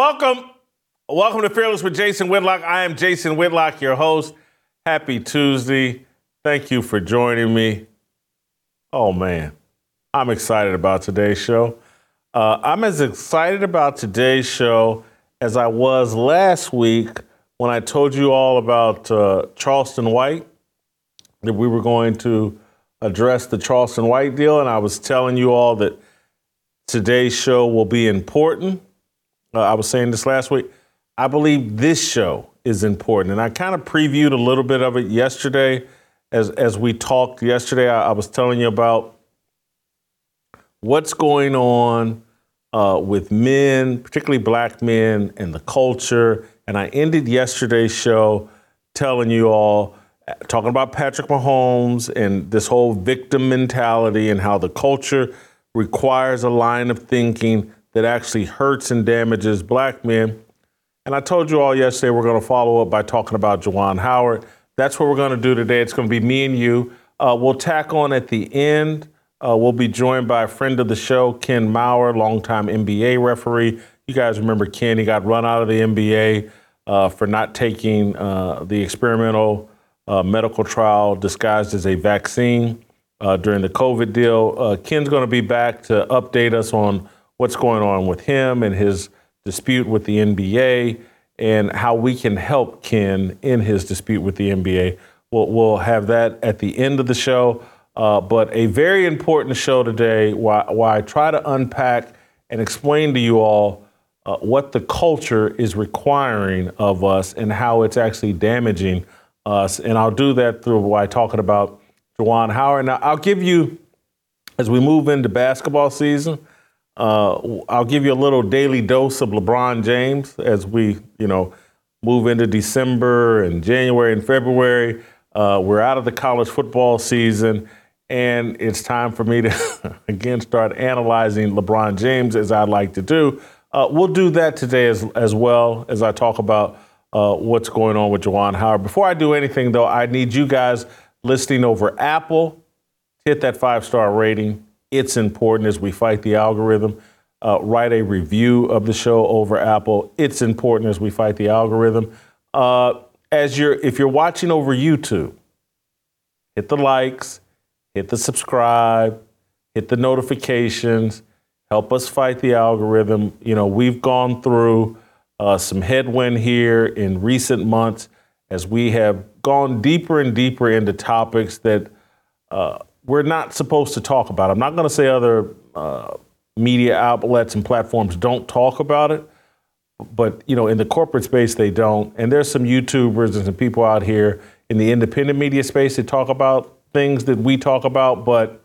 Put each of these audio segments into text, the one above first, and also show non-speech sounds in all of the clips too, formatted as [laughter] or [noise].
Welcome. Welcome to Fearless with Jason Whitlock. I am Jason Whitlock, your host. Happy Tuesday. Thank you for joining me. Oh, man. I'm excited about today's show. Uh, I'm as excited about today's show as I was last week when I told you all about uh, Charleston White, that we were going to address the Charleston White deal. And I was telling you all that today's show will be important. Uh, I was saying this last week. I believe this show is important. And I kind of previewed a little bit of it yesterday as, as we talked yesterday. I, I was telling you about what's going on uh, with men, particularly black men, and the culture. And I ended yesterday's show telling you all, talking about Patrick Mahomes and this whole victim mentality and how the culture requires a line of thinking that actually hurts and damages black men. And I told you all yesterday we're going to follow up by talking about Juwan Howard. That's what we're going to do today. It's going to be me and you. Uh, we'll tack on at the end. Uh, we'll be joined by a friend of the show, Ken Mauer, longtime NBA referee. You guys remember Ken? He got run out of the NBA uh, for not taking uh, the experimental uh, medical trial disguised as a vaccine uh, during the COVID deal. Ken's going to be back to update us on what's going on with him and his dispute with the NBA and how we can help Ken in his dispute with the NBA. We'll, we'll have that at the end of the show. Uh, but a very important show today where, I try to unpack and explain to you all uh, what the culture is requiring of us and how it's actually damaging us. And I'll do that through by talking about Juwan Howard. Now, I'll give you, as we move into basketball season, uh, I'll give you a little daily dose of LeBron James as we, you know, move into December and January and February. Uh, we're out of the college football season, and it's time for me to [laughs] again start analyzing LeBron James as I'd like to do. Uh, we'll do that today as as well as I talk about uh, what's going on with Juwan Howard. Before I do anything, though, I need you guys listening over Apple hit that five star rating it's important as we fight the algorithm. Uh, write a review of the show over Apple. It's important as we fight the algorithm. Uh, as you're, if you're watching over YouTube, hit the likes, hit the subscribe, hit the notifications. Help us fight the algorithm. You know, we've gone through uh, some headwind here in recent months as we have gone deeper and deeper into topics that uh, we're not supposed to talk about. I'm not going to say other uh, media outlets and platforms don't talk about it, but you know, in the corporate space, they don't. And there's some YouTubers and some people out here in the independent media space that talk about things that we talk about, but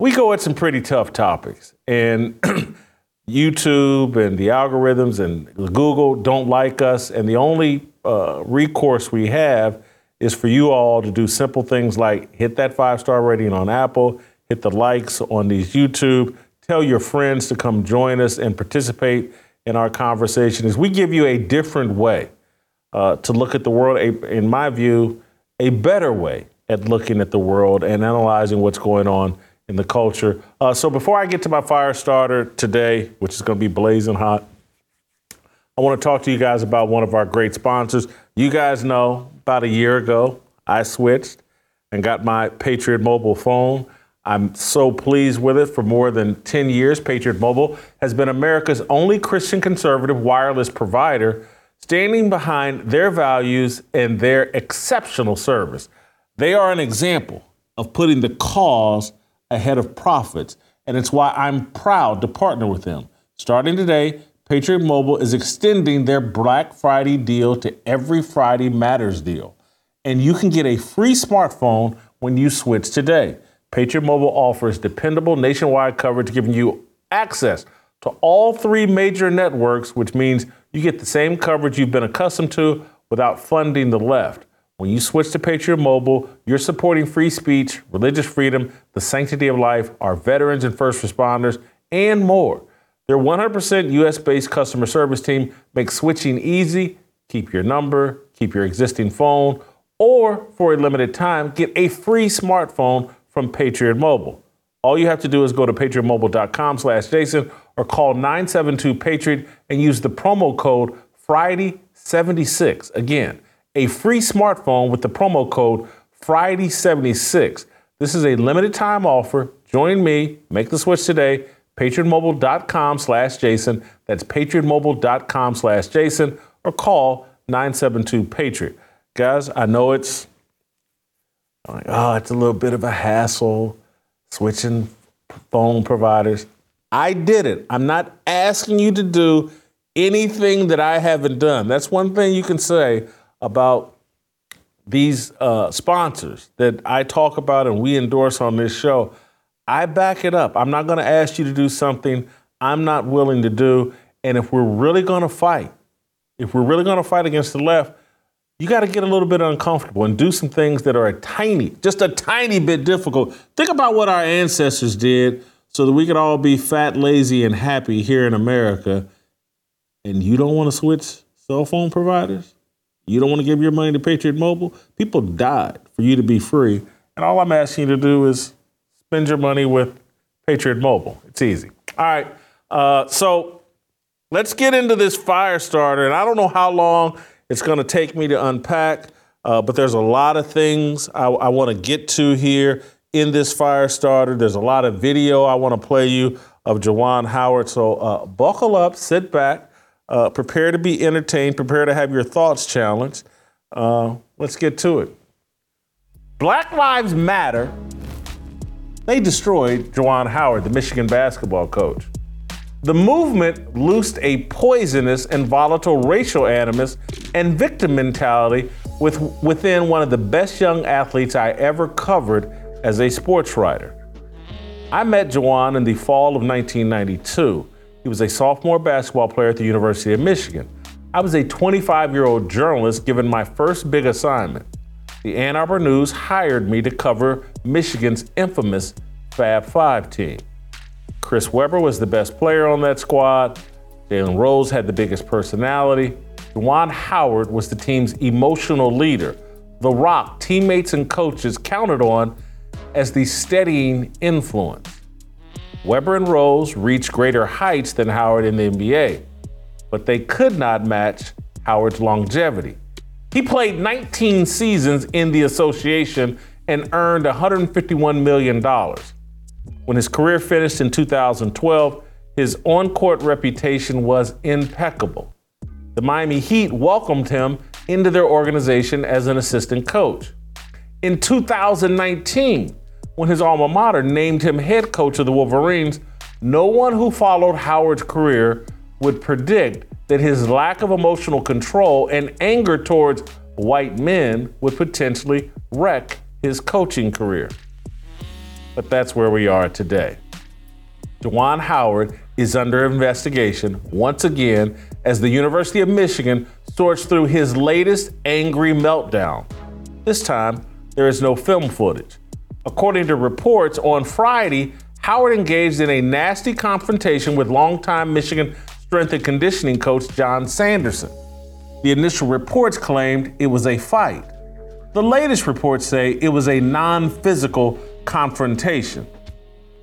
we go at some pretty tough topics. And [clears throat] YouTube and the algorithms and Google don't like us, and the only uh, recourse we have is for you all to do simple things like hit that five star rating on Apple, hit the likes on these YouTube, tell your friends to come join us and participate in our conversation as we give you a different way uh, to look at the world, a, in my view, a better way at looking at the world and analyzing what's going on in the culture. Uh, so before I get to my fire starter today, which is going to be blazing hot, I want to talk to you guys about one of our great sponsors. You guys know about a year ago, I switched and got my Patriot Mobile phone. I'm so pleased with it. For more than 10 years, Patriot Mobile has been America's only Christian conservative wireless provider, standing behind their values and their exceptional service. They are an example of putting the cause ahead of profits, and it's why I'm proud to partner with them. Starting today, Patriot Mobile is extending their Black Friday deal to every Friday Matters deal. And you can get a free smartphone when you switch today. Patriot Mobile offers dependable nationwide coverage, giving you access to all three major networks, which means you get the same coverage you've been accustomed to without funding the left. When you switch to Patriot Mobile, you're supporting free speech, religious freedom, the sanctity of life, our veterans and first responders, and more. Their 100% US based customer service team makes switching easy. Keep your number, keep your existing phone, or for a limited time, get a free smartphone from Patriot Mobile. All you have to do is go to patriotmobile.com slash Jason or call 972-PATRIOT and use the promo code Friday76. Again, a free smartphone with the promo code Friday76. This is a limited time offer. Join me, make the switch today, patriotmobile.com slash Jason. That's patriotmobile.com slash Jason or call 972-PATRIOT. Guys, I know it's like, oh, it's a little bit of a hassle switching phone providers. I did it. I'm not asking you to do anything that I haven't done. That's one thing you can say about these uh, sponsors that I talk about and we endorse on this show. I back it up. I'm not going to ask you to do something I'm not willing to do. And if we're really going to fight, if we're really going to fight against the left, you got to get a little bit uncomfortable and do some things that are a tiny, just a tiny bit difficult. Think about what our ancestors did so that we could all be fat, lazy, and happy here in America. And you don't want to switch cell phone providers? You don't want to give your money to Patriot Mobile? People died for you to be free. And all I'm asking you to do is spend your money with Patriot Mobile. It's easy. All right. Uh, so let's get into this fire starter. And I don't know how long it's going to take me to unpack, uh, but there's a lot of things I, I want to get to here in this fire starter. There's a lot of video I want to play you of Juwan Howard. So uh, buckle up, sit back, uh, prepare to be entertained, prepare to have your thoughts challenged. Uh, let's get to it. Black Lives Matter. They destroyed Juwan Howard, the Michigan basketball coach. The movement loosed a poisonous and volatile racial animus and victim mentality with, within one of the best young athletes I ever covered as a sports writer. I met Juwan in the fall of 1992. He was a sophomore basketball player at the University of Michigan. I was a 25 year old journalist given my first big assignment. The Ann Arbor News hired me to cover Michigan's infamous Fab Five team. Chris Webber was the best player on that squad. Jalen Rose had the biggest personality. Juwan Howard was the team's emotional leader. The Rock, teammates and coaches counted on as the steadying influence. Webber and Rose reached greater heights than Howard in the NBA, but they could not match Howard's longevity. He played 19 seasons in the association and earned $151 million. When his career finished in 2012, his on court reputation was impeccable. The Miami Heat welcomed him into their organization as an assistant coach. In 2019, when his alma mater named him head coach of the Wolverines, no one who followed Howard's career would predict that his lack of emotional control and anger towards white men would potentially wreck his coaching career but that's where we are today. Juwan Howard is under investigation once again as the University of Michigan sorts through his latest angry meltdown. This time, there is no film footage. According to reports, on Friday, Howard engaged in a nasty confrontation with longtime Michigan strength and conditioning coach John Sanderson. The initial reports claimed it was a fight. The latest reports say it was a non physical confrontation.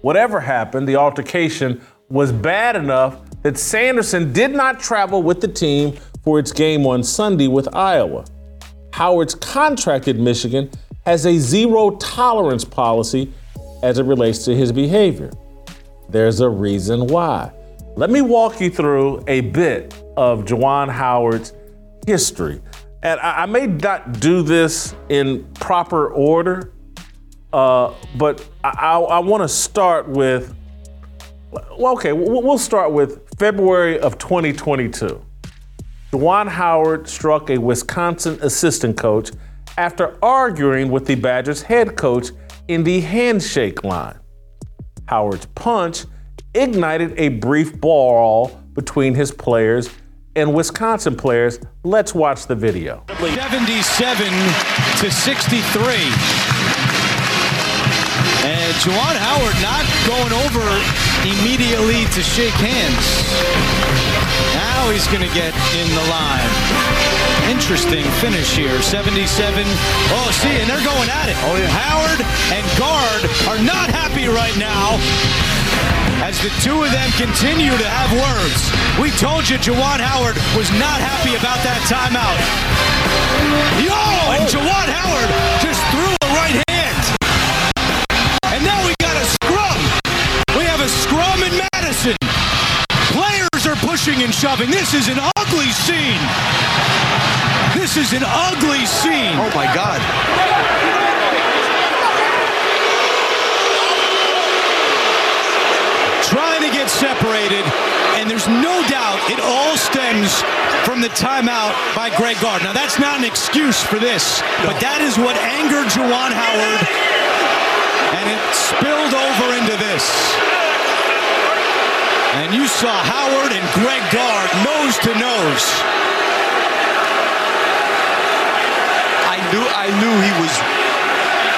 Whatever happened, the altercation was bad enough that Sanderson did not travel with the team for its game on Sunday with Iowa. Howard's contracted Michigan has a zero tolerance policy as it relates to his behavior. There's a reason why. Let me walk you through a bit of Juwan Howard's history. And I, I may not do this in proper order, uh, but I, I, I want to start with, well, okay, we'll start with February of 2022. Juwan Howard struck a Wisconsin assistant coach after arguing with the Badgers head coach in the handshake line. Howard's punch ignited a brief brawl between his players and Wisconsin players. Let's watch the video. 77 to 63. And Juwan Howard not going over immediately to shake hands. Now he's going to get in the line. Interesting finish here. 77. Oh, see, and they're going at it. Oh, yeah. Howard and Gard are not happy right now as the two of them continue to have words. We told you Juwan Howard was not happy about that timeout. Yo, and oh. Juwan Howard just threw a right hand. And now we got a scrum. We have a scrum in Madison. Players are pushing and shoving. This is an ugly scene. This is an ugly scene. Oh my God. trying to get separated, and there's no doubt it all stems from the timeout by Greg Gard. Now, that's not an excuse for this, but that is what angered Juwan Howard, and it spilled over into this. And you saw Howard and Greg Gard nose to nose. I knew I knew he was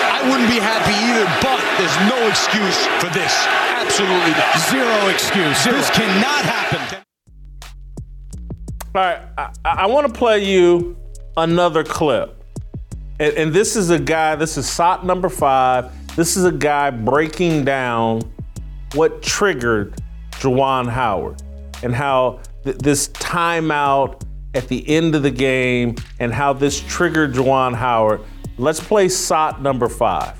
I wouldn't be happy either, but there's no excuse for this. Absolutely not. Zero excuse. Zero. This cannot happen. All right, I, I want to play you another clip. And, and, this is a guy, this is SOT number five. This is a guy breaking down what triggered Juwan Howard and how th- this timeout at the end of the game and how this triggered Juwan Howard. Let's play SOT number five.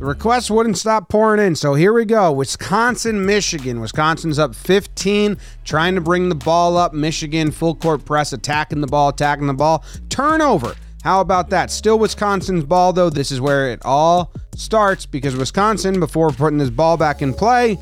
The requests wouldn't stop pouring in. So here we go. Wisconsin, Michigan. Wisconsin's up 15, trying to bring the ball up. Michigan, full court press, attacking the ball, attacking the ball. Turnover. How about that? Still Wisconsin's ball, though. This is where it all starts because Wisconsin, before putting this ball back in play,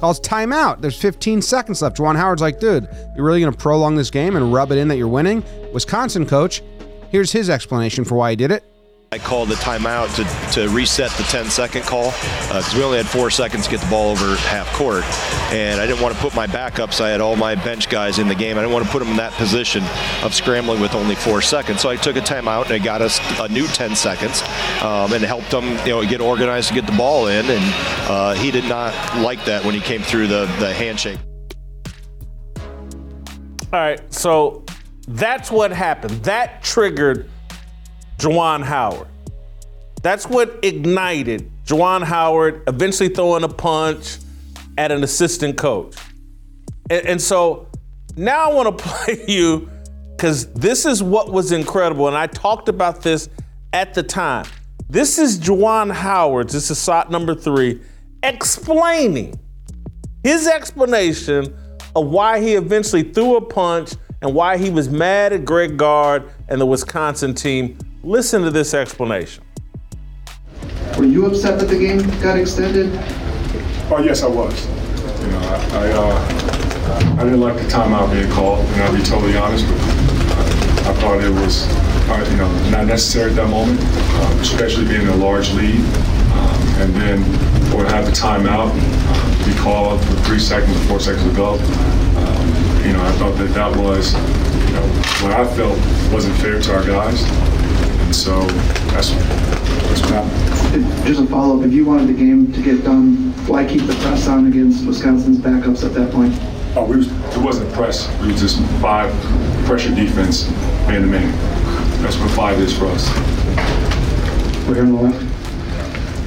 calls timeout. There's 15 seconds left. Juwan Howard's like, dude, you're really going to prolong this game and rub it in that you're winning? Wisconsin coach, here's his explanation for why he did it. I called the timeout to, to reset the 10 second call because uh, we only had four seconds to get the ball over half court. And I didn't want to put my backups, I had all my bench guys in the game. I didn't want to put them in that position of scrambling with only four seconds. So I took a timeout and it got us a new 10 seconds um, and helped them you know, get organized to get the ball in. And uh, he did not like that when he came through the, the handshake. All right, so that's what happened. That triggered Juwan Howard. That's what ignited Juwan Howard eventually throwing a punch at an assistant coach. And, and so now I want to [laughs] play you because this is what was incredible. And I talked about this at the time. This is Juwan Howard, this is SOT number three, explaining his explanation of why he eventually threw a punch and why he was mad at Greg Gard and the Wisconsin team Listen to this explanation. Were you upset that the game got extended? Oh yes, I was. You know, I I, uh, I didn't like the timeout being called, and I'll be totally honest with you. I thought it was, uh, you know, not necessary at that moment, um, especially being in a large lead. Um, and then for to have the timeout uh, be called with three seconds or four seconds to go, um, you know, I thought that that was, you know, what I felt wasn't fair to our guys. And so that's, that's what happened. Just a follow-up, if you wanted the game to get done, why keep the press on against Wisconsin's backups at that point? Oh, we was, it wasn't press. We was just five pressure defense, man to man. That's what five is for us. We're here on the left.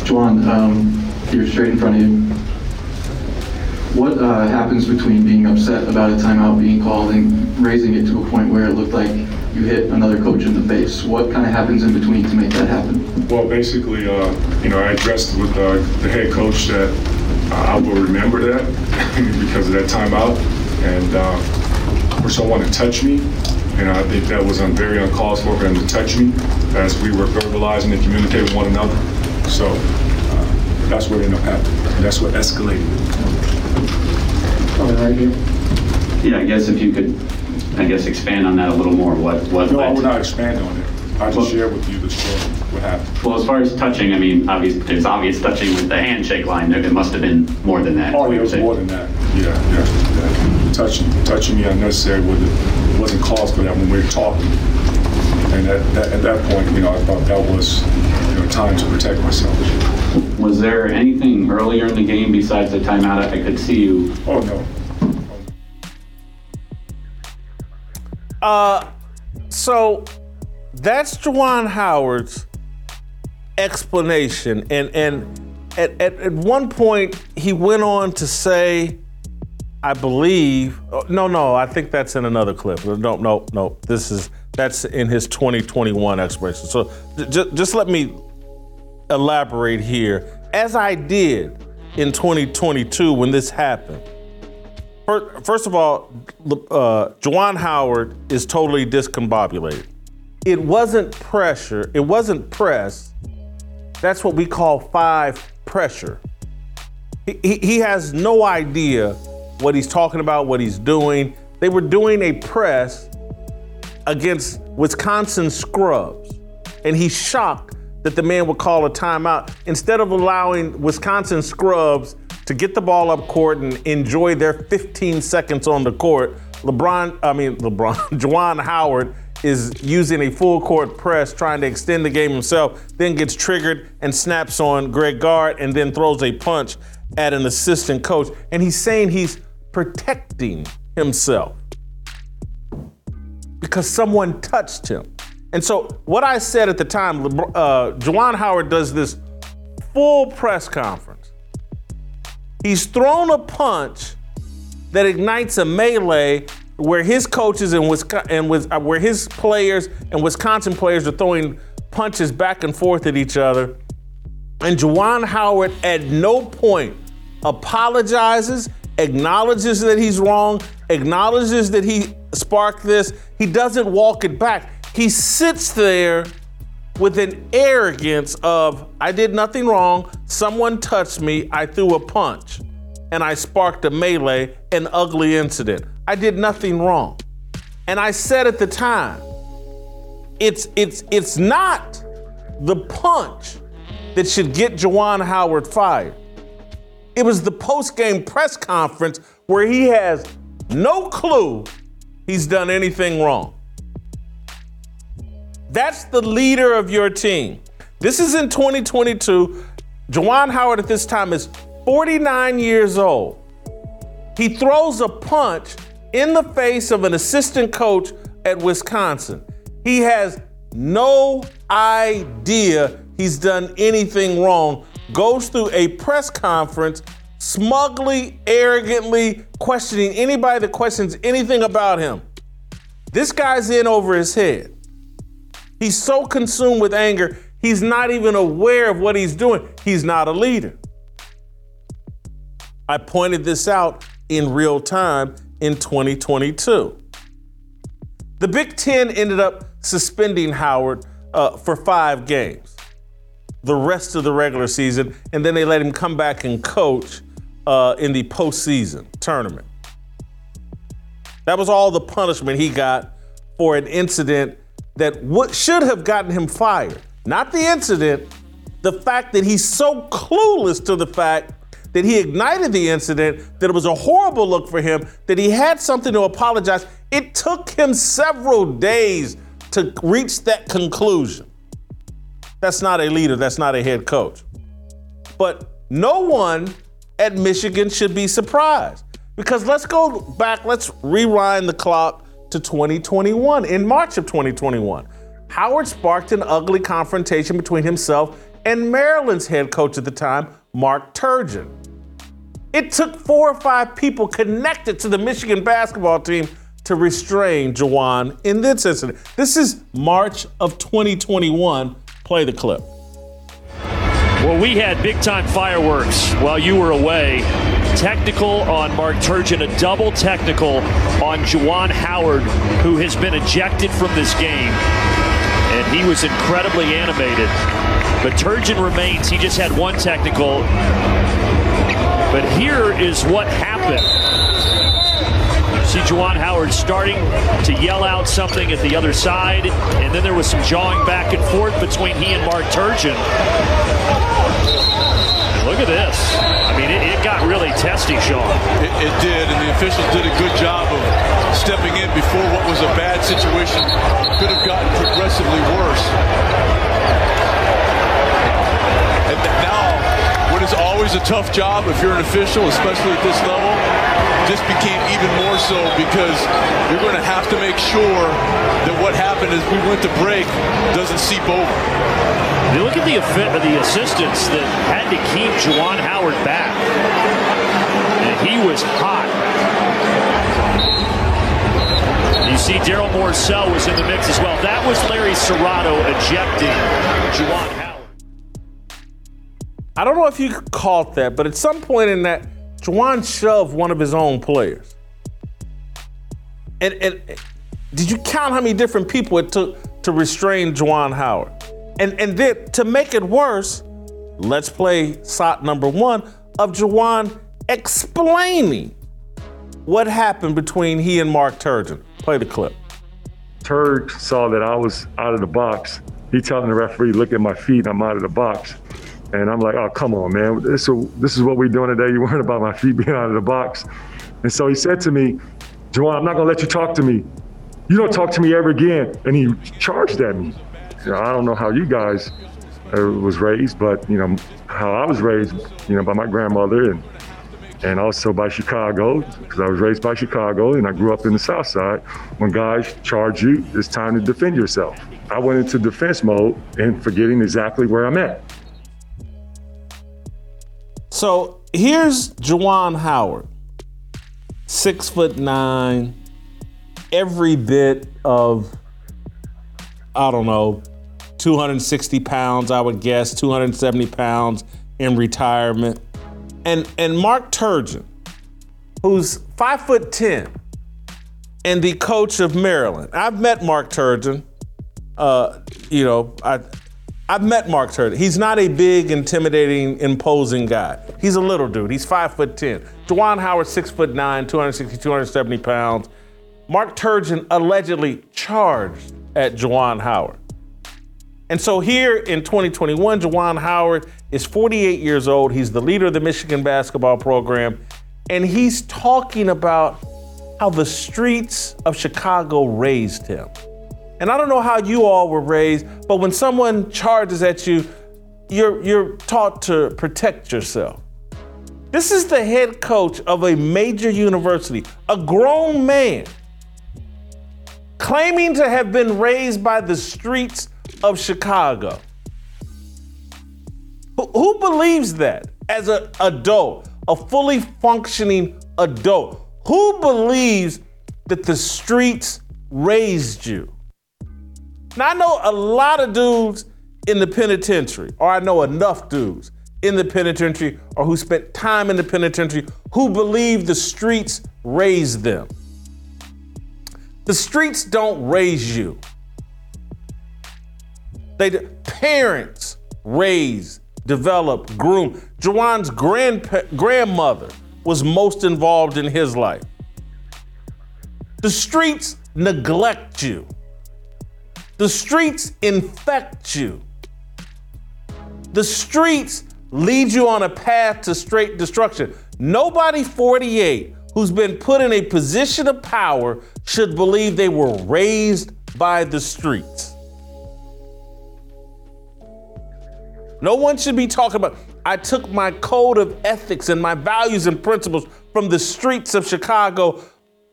Juwan, um, you're straight in front of you. What uh, happens between being upset about a timeout being called and raising it to a point where it looked like you hit another coach in the face. What kind of happens in between to make that happen? Well, basically, uh, you know, I addressed with uh, the head coach that uh, I will remember that [laughs] because of that timeout, and uh, for someone to touch me, and I think that was um, very uncalled for for him to touch me as we were verbalizing and communicating with one another. So uh, that's what ended up happening. That's what escalated. right here. Yeah, I guess if you could I guess, expand on that a little more. What what No, I led will to- not expand on it. I just share with you the story, what happened. Well, as far as touching, I mean, obvious, there's obvious touching with the handshake line. There, it must have been more than that. Oh, what yeah, it you're was saying. more than that. Yeah, yeah, yeah. Touching, touching me unnecessary wasn't cause for that when we were talking. And at, that, at that point, you know, I thought that was, you know, time to protect myself. Was there anything earlier in the game besides the timeout I could see you? Oh no. Uh, so that's Juwan Howard's explanation, and and at, at, at one point he went on to say, I believe, oh, no, no, I think that's in another clip. No, no, no, this is that's in his 2021 explanation. So j- just let me elaborate here, as I did in 2022 when this happened. First of all, uh, Juwan Howard is totally discombobulated. It wasn't pressure. It wasn't press. That's what we call five pressure. He, he, he has no idea what he's talking about, what he's doing. They were doing a press against Wisconsin scrubs, and he's shocked that the man would call a timeout instead of allowing Wisconsin scrubs to get the ball up court and enjoy their 15 seconds on the court. LeBron, I mean LeBron, [laughs] Juwan Howard is using a full court press, trying to extend the game himself, then gets triggered and snaps on Greg Gard and then throws a punch at an assistant coach. And he's saying he's protecting himself because someone touched him. And so, what I said at the time, uh, Juwan Howard does this full press conference. He's thrown a punch that ignites a melee where his coaches and, and with, uh, where his players and Wisconsin players are throwing punches back and forth at each other. And Juwan Howard at no point apologizes, acknowledges that he's wrong, acknowledges that he sparked this. He doesn't walk it back. He sits there with an arrogance of, I did nothing wrong, someone touched me, I threw a punch, and I sparked a melee, an ugly incident. I did nothing wrong. And I said at the time, it's it's it's not the punch that should get Juwan Howard fired. It was the post-game press conference where he has no clue he's done anything wrong. That's the leader of your team. This is in 2022. Juwan Howard at this time is 49 years old. He throws a punch in the face of an assistant coach at Wisconsin. He has no idea he's done anything wrong, goes through a press conference smugly, arrogantly questioning anybody that questions anything about him. This guy's in over his head. He's so consumed with anger, he's not even aware of what he's doing. He's not a leader. I pointed this out in real time in 2022. The Big Ten ended up suspending Howard uh, for five games, the rest of the regular season, and then they let him come back and coach uh, in the postseason tournament. That was all the punishment he got for an incident that what should have gotten him fired. Not the incident, the fact that he's so clueless to the fact that he ignited the incident, that it was a horrible look for him, that he had something to apologize. It took him several days to reach that conclusion. That's not a leader, that's not a head coach. But no one at Michigan should be surprised. Because let's go back, let's rewind the clock to 2021. In March of 2021, Howard sparked an ugly confrontation between himself and Maryland's head coach at the time, Mark Turgeon. It took four or five people connected to the Michigan basketball team to restrain Juwan in this incident. This is March of 2021. Play the clip. Well, we had big time fireworks while you were away. Technical on Mark Turgeon, a double technical on Juwan Howard, who has been ejected from this game. And he was incredibly animated. But Turgeon remains. He just had one technical. But here is what happened. See Juwan Howard starting to yell out something at the other side, and then there was some jawing back and forth between he and Mark Turgeon. Look at this. I mean, it, it got really testy, Sean. It, it, did, and the officials did a good job of stepping in before what was a bad situation could have gotten progressively worse. And always a tough job if you're an official, especially at this level, just became even more so because you're going to have to make sure that what happened as we went to break doesn't seep over. You look at the, the assistants that had to keep Juwan Howard back. And he was hot. You see Darryl Morsell was in the mix as well. That was Larry Scirotto ejecting Juwan Howard. I don't know if you caught that, but at some point in that, Juwan shoved one of his own players. And, and did you count how many different people it took to restrain Juwan Howard? And, and then to make it worse, let's play SOT number one of Juwan explaining what happened between he and Mark Turgeon. Play the clip. Turg saw that I was out of the box. He telling the referee, look at my feet, I'm out of the box. And I'm like, oh, come on, man. This, this is what we're doing today. You worried about my feet being out of the box. And so he said to me, Juwan, I'm not going to let you talk to me. You don't talk to me ever again. And he charged at me. You know, I don't know how you guys uh, was raised, but, you know, how I was raised, you know, by my grandmother and and also by Chicago, because I was raised by Chicago and I grew up in the South Side. When guys charge you, it's time to defend yourself. I went into defense mode and forgetting exactly where I'm at. So here's Juwan Howard, six foot nine, every bit of, I don't know, 260 pounds, I would guess, 270 pounds in retirement. And and Mark Turgeon, who's five foot ten, and the coach of Maryland. I've met Mark Turgeon. Uh, you know, I I've met Mark Turgeon. He's not a big, intimidating, imposing guy. He's a little dude. He's five foot ten. Juwan Howard, six foot nine, 260, 270 pounds. Mark Turgeon allegedly charged at Juwan Howard. And so here in 2021, Juwan Howard is 48 years old. He's the leader of the Michigan basketball program. And he's talking about how the streets of Chicago raised him. And I don't know how you all were raised, but when someone charges at you, you're, you're taught to protect yourself. This is the head coach of a major university, a grown man, claiming to have been raised by the streets of Chicago. Who, believes that as an adult, a fully functioning adult? Who believes that the streets raised you? Now, I know a lot of dudes in the penitentiary, or I know enough dudes in the penitentiary or who spent time in the penitentiary who believe the streets raised them. The streets don't raise you. They parents raise, develop, groom. Juwan's grandpa, grandmother was most involved in his life. The streets neglect you. The streets infect you. The streets lead you on a path to straight destruction. Nobody 48 who's been put in a position of power should believe they were raised by the streets. No one should be talking about, I took my code of ethics and my values and principles from the streets of Chicago,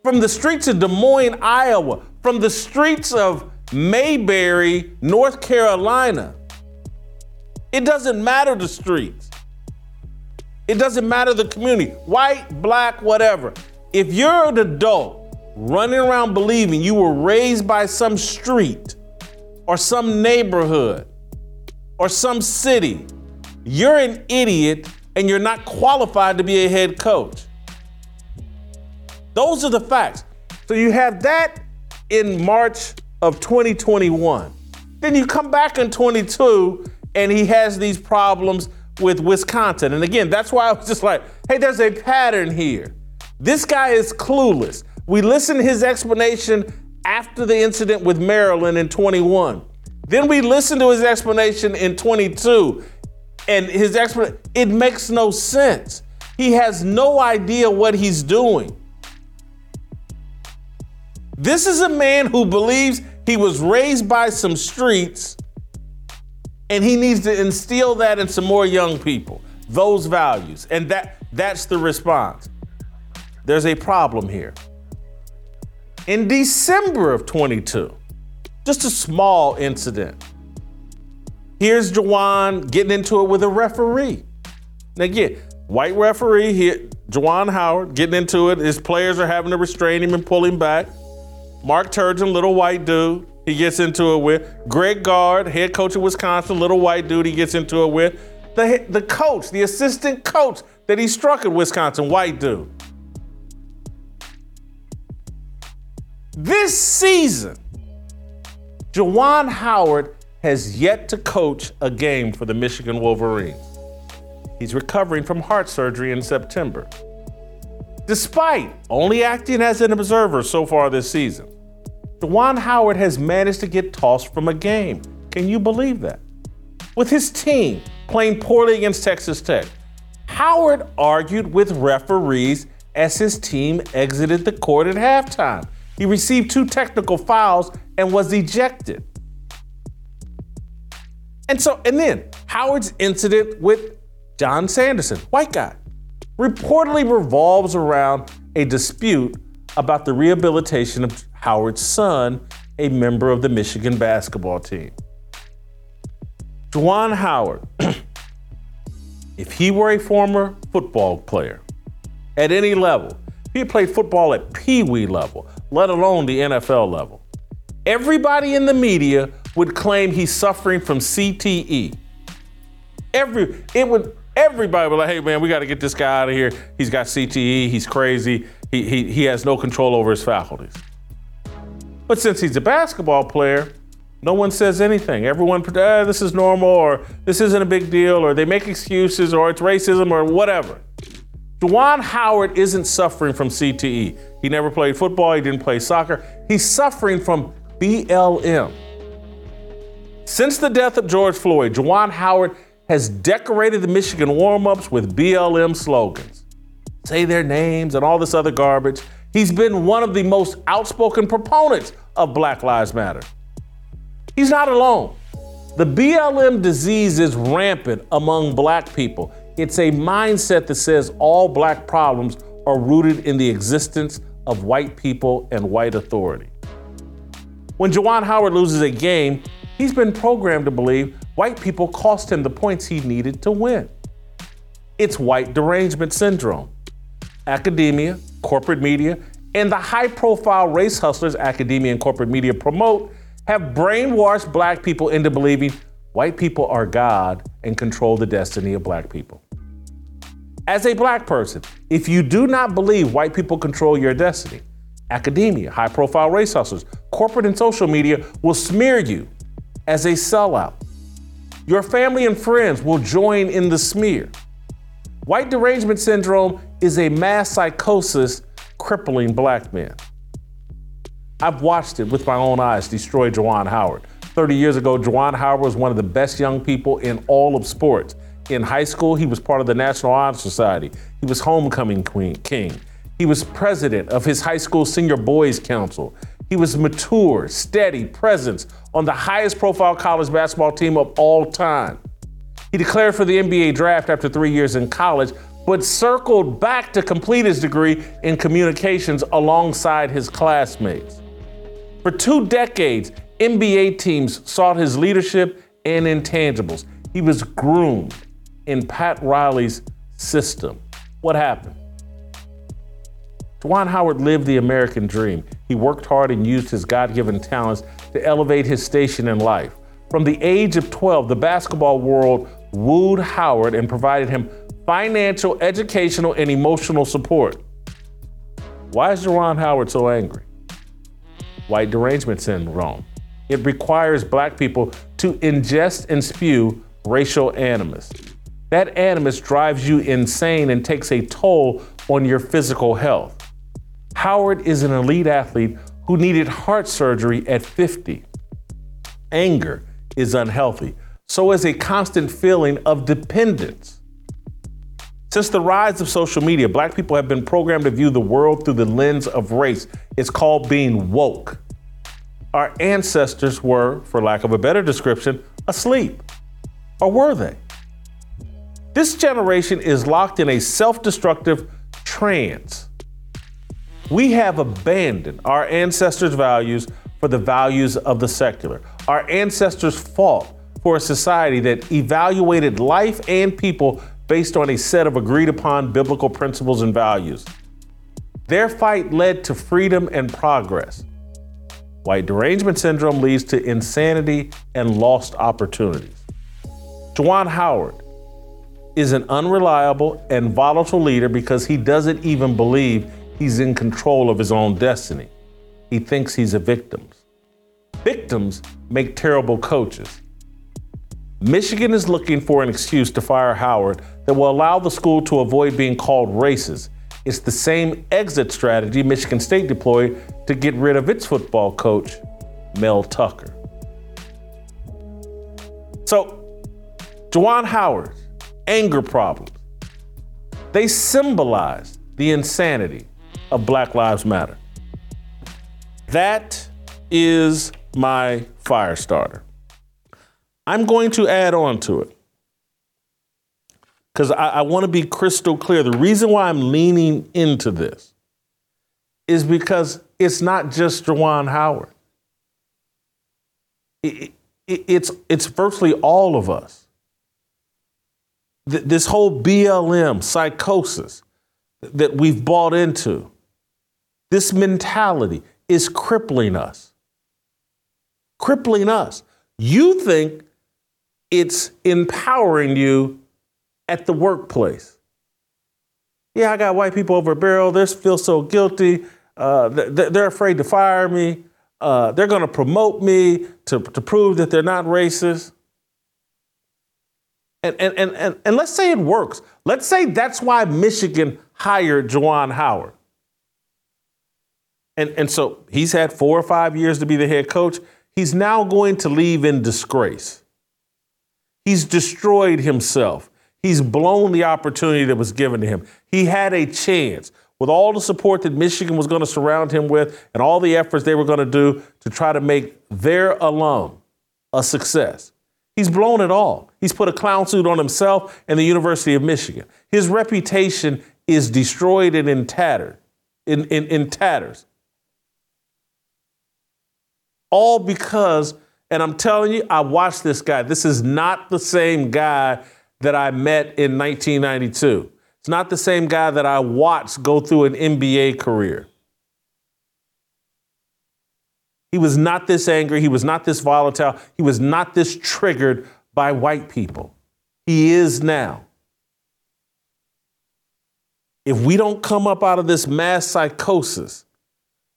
from the streets of Des Moines, Iowa, from the streets of Mayberry, North Carolina. It doesn't matter the streets. It doesn't matter the community, white, black, whatever. If you're an adult running around believing you were raised by some street or some neighborhood or some city, you're an idiot and you're not qualified to be a head coach. Those are the facts. So you have that in March of 2021. Then you come back in 22 and he has these problems with Wisconsin. And again, that's why I was just like, hey, there's a pattern here. This guy is clueless. We listened to his explanation after the incident with Maryland in 21. Then we listen to his explanation in 22, and his explanation, it makes no sense. He has no idea what he's doing. This is a man who believes he was raised by some streets And he needs to instill that in some more young people, those values. And that that's the response. There's a problem here. In December of 22, just a small incident. Here's Juwan getting into it with a referee. Now again, white referee here, Juwan Howard getting into it. His players are having to restrain him and pull him back. Mark Turgeon, little white dude, he gets into it with. Greg Gard, head coach of Wisconsin, little white dude, he gets into it with. The, the coach, the assistant coach that he struck at Wisconsin, white dude. This season, Juwan Howard has yet to coach a game for the Michigan Wolverines. He's recovering from heart surgery in September. Despite only acting as an observer so far this season, Juwan Howard has managed to get tossed from a game. Can you believe that? With his team playing poorly against Texas Tech, Howard argued with referees as his team exited the court at halftime. He received two technical fouls and was ejected. And so, and then Howard's incident with John Sanderson, white guy, reportedly revolves around a dispute about the rehabilitation of Howard's son, a member of the Michigan basketball team. Juwan Howard, [clears throat] if he were a former football player at any level, if he played football at Pee Wee level, let alone the NFL level. Everybody in the media would claim he's suffering from CTE. Every it would everybody would like, hey man, we got to get this guy out of here. He's got CTE. He's crazy. He, he he has no control over his faculties. But since he's a basketball player, no one says anything. Everyone, ah, this is normal, or this isn't a big deal, or they make excuses, or it's racism, or whatever. Juwan Howard isn't suffering from CTE. He never played football, he didn't play soccer. He's suffering from BLM. Since the death of George Floyd, Juwan Howard has decorated the Michigan warm ups with BLM slogans. Say their names and all this other garbage. He's been one of the most outspoken proponents of Black Lives Matter. He's not alone. The BLM disease is rampant among black people. It's a mindset that says all black problems are rooted in the existence of white people and white authority. When Juwan Howard loses a game, he's been programmed to believe white people cost him the points he needed to win. It's white derangement syndrome. Academia, corporate media, and the high profile race hustlers academia and corporate media promote have brainwashed black people into believing white people are God and control the destiny of black people. As a black person, if you do not believe white people control your destiny, academia, high profile race hustlers, corporate and social media will smear you as a sellout. Your family and friends will join in the smear. White derangement syndrome is a mass psychosis crippling black men. I've watched it with my own eyes destroy Juwan Howard. 30 years ago, Juwan Howard was one of the best young people in all of sports. In high school, he was part of the National Honor Society. He was homecoming queen, king. He was president of his high school senior boys council. He was mature, steady presence on the highest profile college basketball team of all time. He declared for the NBA draft after three years in college, but circled back to complete his degree in communications alongside his classmates. For two decades, NBA teams sought his leadership and intangibles. He was groomed in Pat Riley's system. What happened? Juwan Howard lived the American dream. He worked hard and used his God given talents to elevate his station in life. From the age of 12, the basketball world wooed Howard and provided him financial, educational, and emotional support. Why is Juwan Howard so angry? White derangement syndrome. It requires black people to ingest and spew racial animus. That animus drives you insane and takes a toll on your physical health. Howard is an elite athlete who needed heart surgery at 50. Anger is unhealthy. So is a constant feeling of dependence. Since the rise of social media, black people have been programmed to view the world through the lens of race. It's called being woke. Our ancestors were, for lack of a better description, asleep. Or were they? This generation is locked in a self destructive trance. We have abandoned our ancestors' values for the values of the secular. Our ancestors fought for a society that evaluated life and people based on a set of agreed upon biblical principles and values. Their fight led to freedom and progress. White derangement syndrome leads to insanity and lost opportunities. Juwan Howard is an unreliable and volatile leader because he doesn't even believe he's in control of his own destiny. He thinks he's a victim. Victims make terrible coaches. Michigan is looking for an excuse to fire Howard that will allow the school to avoid being called racist. It's the same exit strategy Michigan State deployed to get rid of its football coach, Mel Tucker. So, Juwan Howard, anger problems, they symbolize the insanity of Black Lives Matter. That is my fire starter. I'm going to add on to it because I, I want to be crystal clear. The reason why I'm leaning into this is because it's not just Juwan Howard. It, it, it's, it's virtually all of us. Th- this whole BLM psychosis that we've bought into, this mentality is crippling us. Crippling us. You think it's empowering you at the workplace. Yeah, I got white people over a barrel. They feel so guilty. Uh, they're afraid to fire me. Uh, they're going to promote me to, to prove that they're not racist. And, and, and, and, and let's say it works. Let's say that's why Michigan hired Juwan Howard. And, and so he's had four or five years to be the head coach. He's now going to leave in disgrace. He's destroyed himself. He's blown the opportunity that was given to him. He had a chance with all the support that Michigan was going to surround him with and all the efforts they were going to do to try to make their alum a success. He's blown it all. He's put a clown suit on himself and the University of Michigan. His reputation is destroyed and in tatter, in, in, in tatters. All because and I'm telling you, I watched this guy. This is not the same guy that I met in 1992. It's not the same guy that I watched go through an NBA career. He was not this angry. He was not this volatile. He was not this triggered by white people. He is now. If we don't come up out of this mass psychosis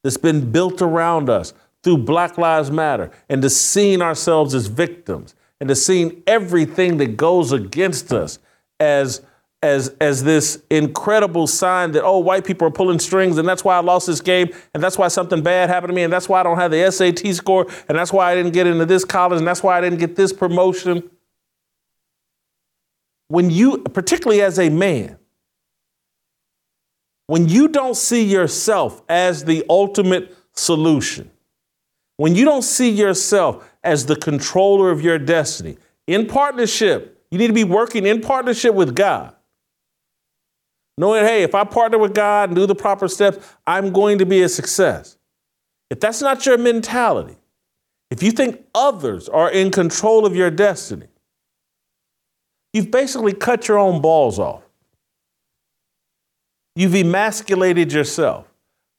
that's been built around us, through Black Lives Matter and to seeing ourselves as victims and to seeing everything that goes against us as as as this incredible sign that oh white people are pulling strings and that's why I lost this game and that's why something bad happened to me and that's why I don't have the SAT score and that's why I didn't get into this college and that's why I didn't get this promotion. When you particularly as a man when you don't see yourself as the ultimate solution when you don't see yourself as the controller of your destiny in partnership, you need to be working in partnership with God. Knowing, hey, if I partner with God and do the proper steps, I'm going to be a success. If that's not your mentality, if you think others are in control of your destiny, you've basically cut your own balls off. You've emasculated yourself.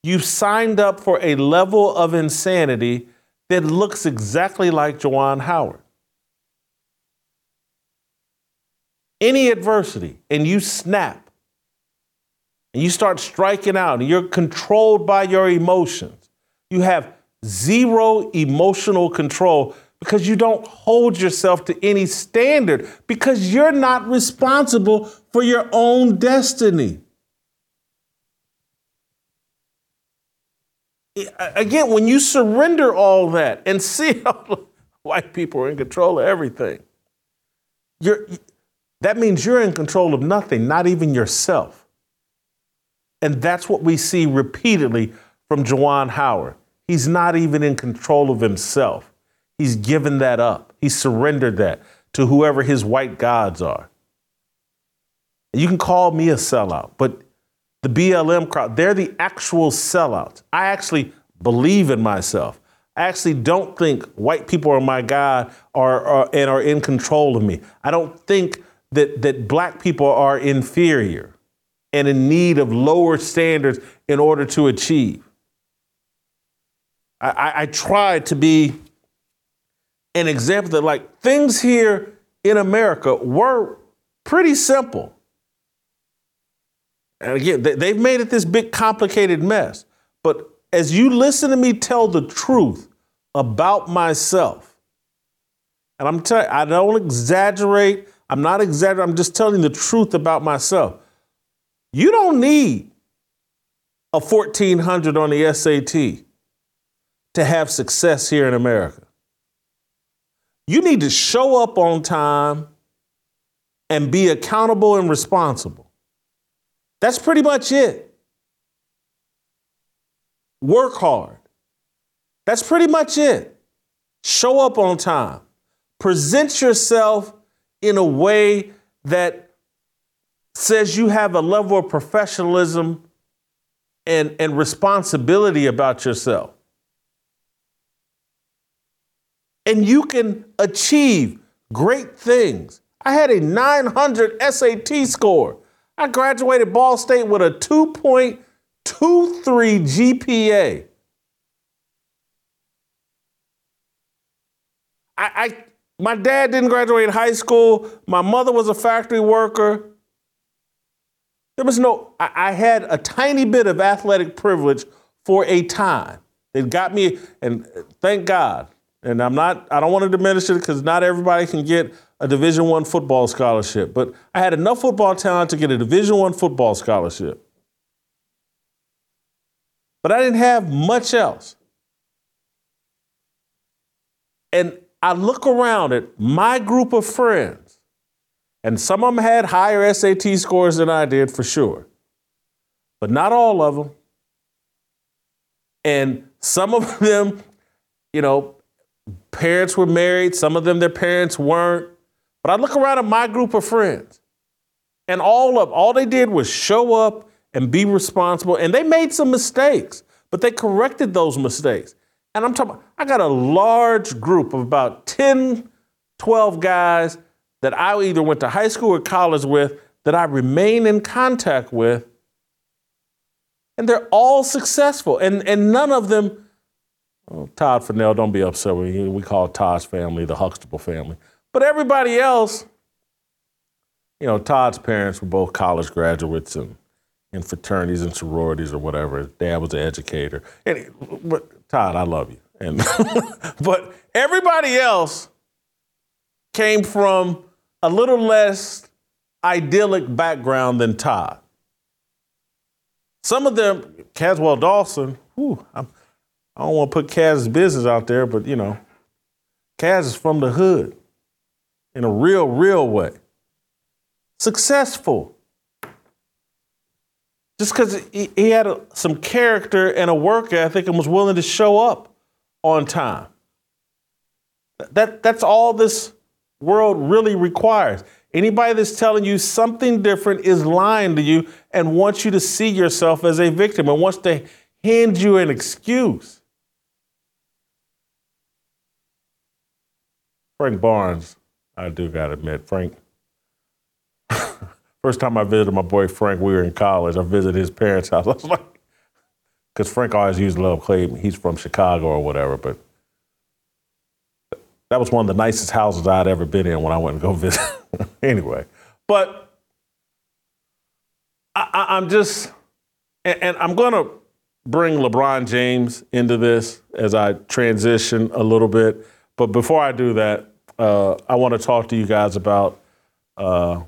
You've signed up for a level of insanity that looks exactly like Juwan Howard. Any adversity, and you snap, and you start striking out, and you're controlled by your emotions. You have zero emotional control because you don't hold yourself to any standard because you're not responsible for your own destiny. Again, when you surrender all that and [laughs] see how white people are in control of everything, you're, that means you're in control of nothing, not even yourself. And that's what we see repeatedly from Juwan Howard. He's not even in control of himself. He's given that up. He surrendered that to whoever his white gods are. You can call me a sellout, but the BLM crowd, they're the actual sellouts. I actually believe in myself. I actually don't think white people are my God or, or, and are in control of me. I don't think that, that black people are inferior and in need of lower standards in order to achieve. I, I, I try to be an example that, like, things here in America were pretty simple. And again, they've made it this big, complicated mess. But as you listen to me tell the truth about myself, and I'm telling I don't exaggerate, I'm not exaggerating, I'm just telling the truth about myself. You don't need a 1400 on the SAT to have success here in America. You need to show up on time and be accountable and responsible. That's pretty much it. Work hard. That's pretty much it. Show up on time. Present yourself in a way that says you have a level of professionalism and, and responsibility about yourself. And you can achieve great things. I had a 900 SAT score. I graduated Ball State with a 2.23 GPA. I, I, my dad didn't graduate high school. My mother was a factory worker. There was no, I, I had a tiny bit of athletic privilege for a time. It got me, and thank God. And I'm not, I don't want to diminish it because not everybody can get a Division One football scholarship, but I had enough football talent to get a Division One football scholarship. But I didn't have much else. And I look around at my group of friends, and some of them had higher SAT scores than I did for sure, but not all of them. And some of [laughs] them, you know, parents were married, some of them, their parents weren't. But I look around at my group of friends, and all of all they did was show up and be responsible. And they made some mistakes, but they corrected those mistakes. And I'm talking, I got a large group of about 10, 12 guys that I either went to high school or college with that I remain in contact with. And they're all successful. And, and none of them, Todd Fennell, don't be upset with me. We call Todd's family the Huxtable family. But everybody else, you know, Todd's parents were both college graduates and in fraternities and sororities or whatever. Dad was an educator. And, but Todd, I love you. And [laughs] but everybody else came from a little less idyllic background than Todd. Some of them, Caswell Dawson, whew, i I do not want to put Kaz's business out there, but you know, Kaz is from the hood in a real, real way. Successful. Just because he, he, had a, some character and a work ethic and was willing to show up on time. That, that's all this world really requires. Anybody that's telling you something different is lying to you and wants you to see yourself as a victim and wants to hand you an excuse. Frank Barnes I do gotta admit, Frank. [laughs] First time I visited my boy Frank, we were in college. I visited his parents' house. [laughs] I was like, because Frank always used to love Clay. He's from Chicago or whatever, but that was one of the nicest houses I'd ever been in when I went to go [laughs] visit. anyway, but I, am just, and, and I'm going to bring LeBron James into this as I transition a little bit. But before I do that, uh, I want to talk to you guys about uh,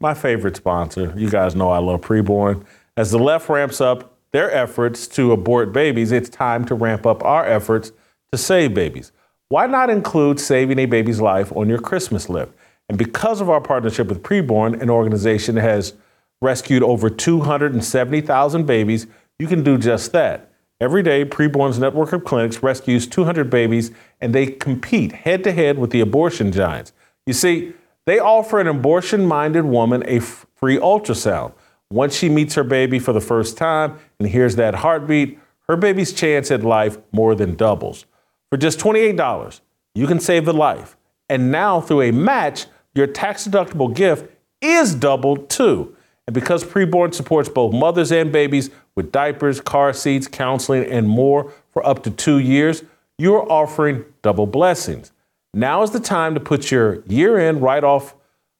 my favorite sponsor. You guys know I love preborn. As the left ramps up their efforts to abort babies, it's time to ramp up our efforts to save babies. Why not include saving a baby's life on your Christmas list? And because of our partnership with Preborn, an organization that has rescued over 270,000 babies, you can do just that. Every day, Preborn's network of clinics rescues 200 babies, and they compete head to head with the abortion giants. You see, they offer an abortion minded woman a free ultrasound. Once she meets her baby for the first time and hears that heartbeat, her baby's chance at life more than doubles. For just $28, you can save a life. And now, through a match, your tax deductible gift is doubled too. And because preborn supports both mothers and babies with diapers, car seats, counseling, and more for up to two years, you're offering double blessings. Now is the time to put your year-end write-off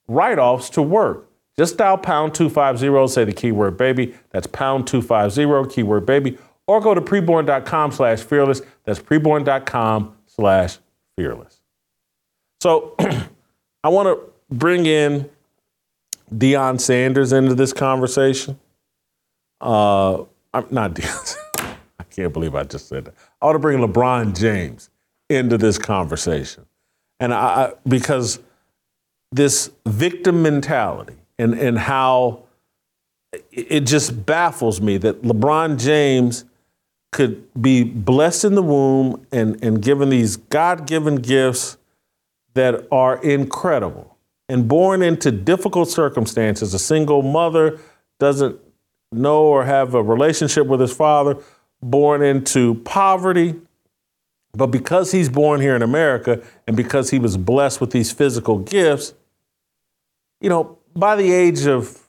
write-offs to work. Just dial pound 250, say the keyword baby. That's pound 250, keyword baby. Or go to preborn.com slash fearless. That's preborn.com slash fearless. So [clears throat] I want to bring in Deion Sanders into this conversation. Uh, I'm not Deion. [laughs] I can't believe I just said that. I ought to bring LeBron James into this conversation, and I, because this victim mentality and and how it just baffles me that LeBron James could be blessed in the womb and, and given these God given gifts that are incredible and born into difficult circumstances. A single mother doesn't know or have a relationship with his father, born into poverty. But because he's born here in America and because he was blessed with these physical gifts, you know, by the age of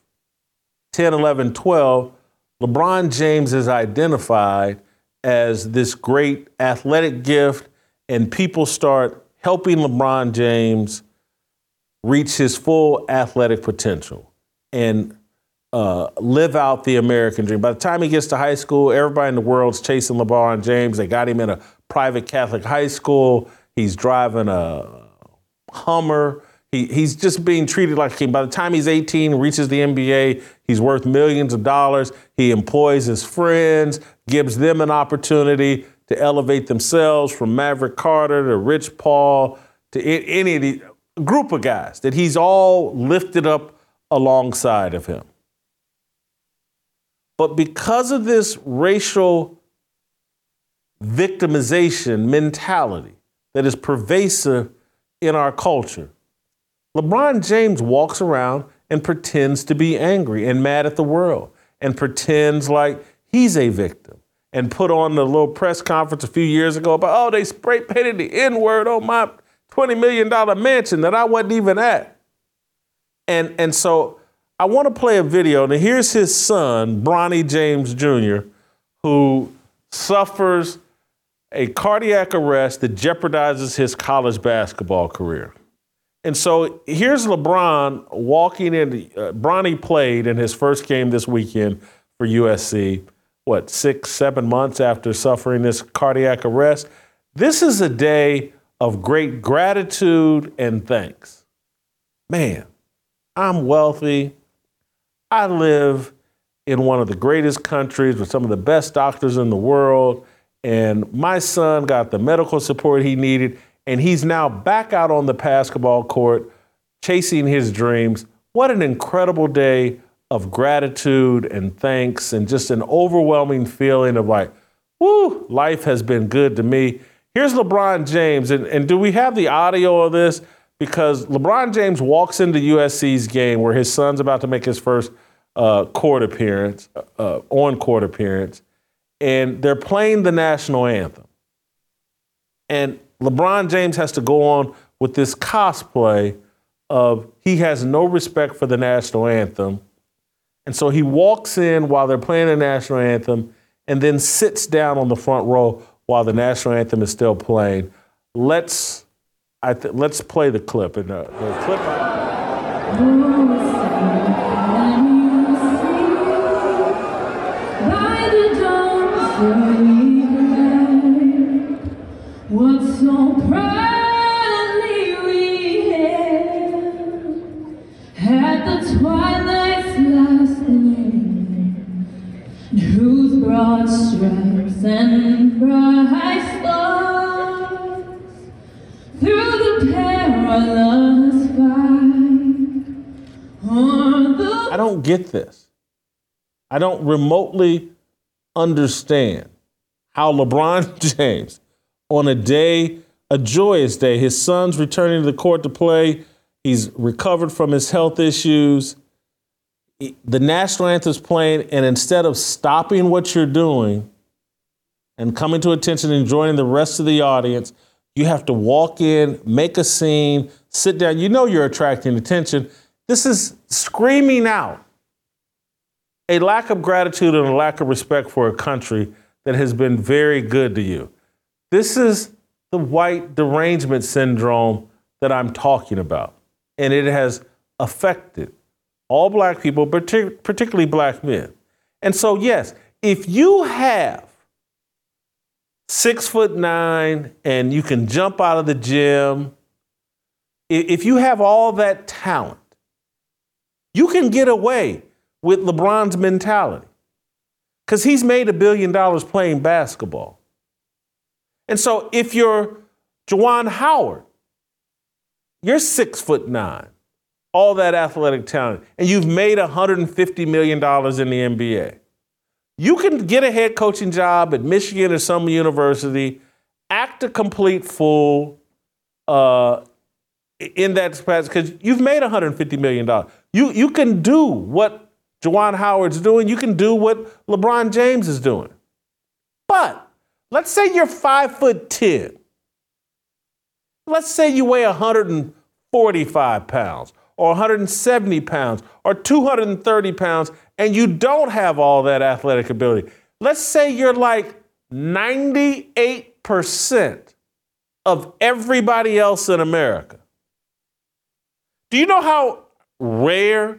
10, 11, 12, LeBron James is identified as this great athletic gift, and people start helping LeBron James reach his full athletic potential and uh, live out the American dream. By the time he gets to high school, everybody in the world's chasing LeBron James. They got him in a private Catholic high school. He's driving a Hummer. He, he's just being treated like a king. By the time he's 18, reaches the NBA, he's worth millions of dollars. He employs his friends, gives them an opportunity to elevate themselves from Maverick Carter to Rich Paul to any of the group of guys that he's all lifted up alongside of him. But because of this racial victimization mentality that is pervasive in our culture, LeBron James walks around and pretends to be angry and mad at the world and pretends like he's a victim and put on the little press conference a few years ago about, oh, they spray painted the N word on my $20 million mansion that I wasn't even at. And, and so I want to play a video. Now, here's his son, Bronny James Jr., who suffers a cardiac arrest that jeopardizes his college basketball career. And so here's LeBron walking in. Uh, Bronny played in his first game this weekend for USC, what, six, seven months after suffering this cardiac arrest. This is a day of great gratitude and thanks. Man, I'm wealthy. I live in one of the greatest countries with some of the best doctors in the world. And my son got the medical support he needed and he's now back out on the basketball court chasing his dreams. What an incredible day of gratitude and thanks and just an overwhelming feeling of like, whoo, life has been good to me. Here's LeBron James. And, and do we have the audio of this? Because LeBron James walks into USC's game where his son's about to make his first uh, court appearance, uh, on court appearance, and they're playing the national anthem. And LeBron James has to go on with this cosplay of he has no respect for the national anthem. And so he walks in while they're playing the national anthem and then sits down on the front row while the national anthem is still playing. Let's I th- let's play the clip. And uh, the clip. What so proudly we the twilight's last gleaming, whose broad stripes and bright stars through the perilous fight I don't get this. I don't remotely understand how LeBron [laughs] James, on a day, a joyous day, his son's returning to the court to play He's recovered from his health issues. The national anthem's playing, and instead of stopping what you're doing and coming to attention and joining the rest of the audience, you have to walk in, make a scene, sit down. You know you're attracting attention. This is screaming out a lack of gratitude and a lack of respect for a country that has been very good to you. This is the white derangement syndrome that I'm talking about. And it has affected all black people, partic- particularly black men. And so, yes, if you have six foot nine and you can jump out of the gym, if you have all that talent, you can get away with LeBron's mentality because he's made a billion dollars playing basketball. And so if you're Juwan Howard, you're six foot nine, all that athletic talent, and you've made $150 million in the NBA. You can get a head coaching job at Michigan or some university, act a complete fool uh, in that capacity because you've made $150 million. You, you can do what Juwan Howard's doing, you can do what LeBron James is doing. But let's say you're five foot 10. Let's say you weigh 145 pounds or 170 pounds or 230 pounds and you don't have all that athletic ability. Let's say you're like 98% of everybody else in America. Do you know how rare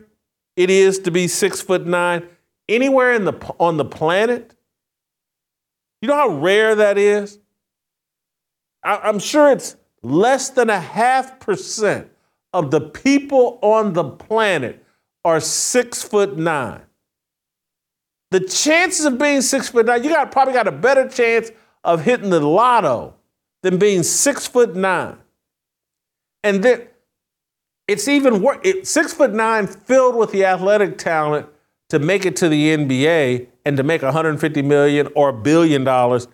it is to be six foot nine anywhere in the, on the planet? You know how rare that is? I, I'm sure it's less than a half percent of the people on the planet are six foot nine. The chances of being six foot nine, you got probably got a better chance of hitting the lotto than being six foot nine. And then it's even worse. It, six foot nine, filled with the athletic talent to make it to the NBA and to make 150 million or a billion dollars.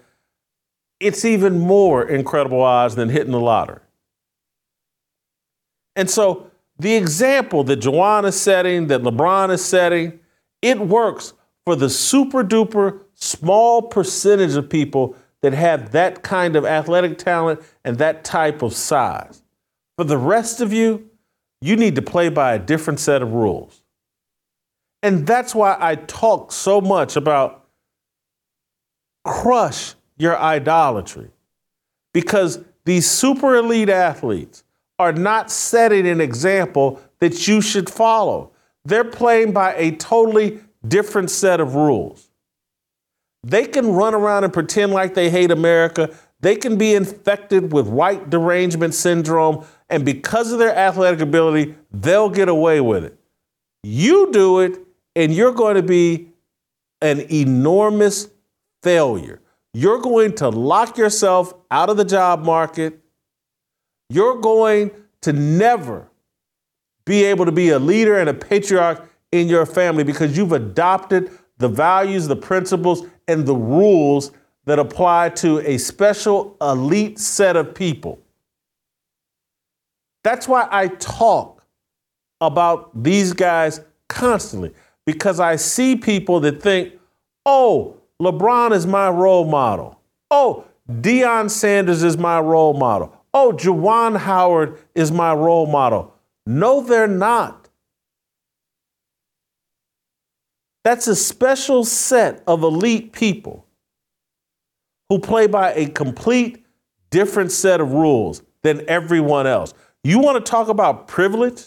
It's even more incredible odds than hitting the lottery. And so the example that Juwan is setting, that LeBron is setting, it works for the super duper small percentage of people that have that kind of athletic talent and that type of size. For the rest of you, you need to play by a different set of rules. And that's why I talk so much about crush your idolatry. Because these super elite athletes are not setting an example that you should follow. They're playing by a totally different set of rules. They can run around and pretend like they hate America. They can be infected with white derangement syndrome and because of their athletic ability, they'll get away with it. You do it, and you're going to be an enormous failure. You're going to lock yourself out of the job market. You're going to never be able to be a leader and a patriarch in your family because you've adopted the values, the principles, and the rules that apply to a special elite set of people. That's why I talk about these guys constantly because I see people that think, oh, LeBron is my role model. Oh, Deion Sanders is my role model. Oh, Juwan Howard is my role model. No, they're not. That's a special set of elite people who play by a complete different set of rules than everyone else. You want to talk about privilege?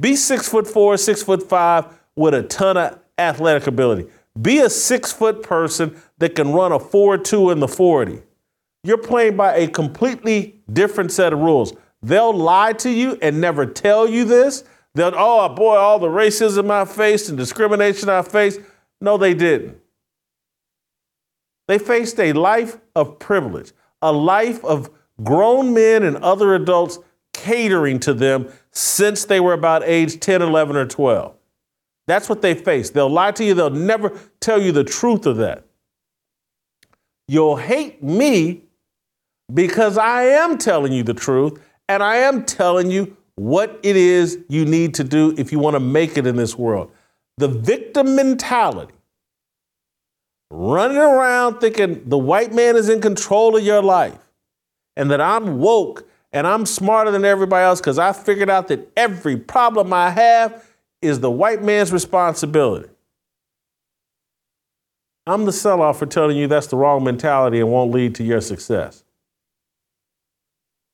Be six foot four, six foot five with a ton of athletic ability. Be a six foot person that can run a 4 2 in the 40. You're playing by a completely different set of rules. They'll lie to you and never tell you this. They'll, oh boy, all the racism I faced and discrimination I faced. No, they didn't. They faced a life of privilege, a life of grown men and other adults catering to them since they were about age 10, 11, or 12. That's what they face. They'll lie to you, they'll never tell you the truth of that. You'll hate me because I am telling you the truth, And I am telling you what it is you need to do if you want to make it in this world. The victim mentality, running around thinking the white man is in control of your life and that I'm woke and I'm smarter than everybody else because I figured out that every problem I have is the white man's responsibility. I'm the sell off for telling you that's the wrong mentality and won't lead to your success.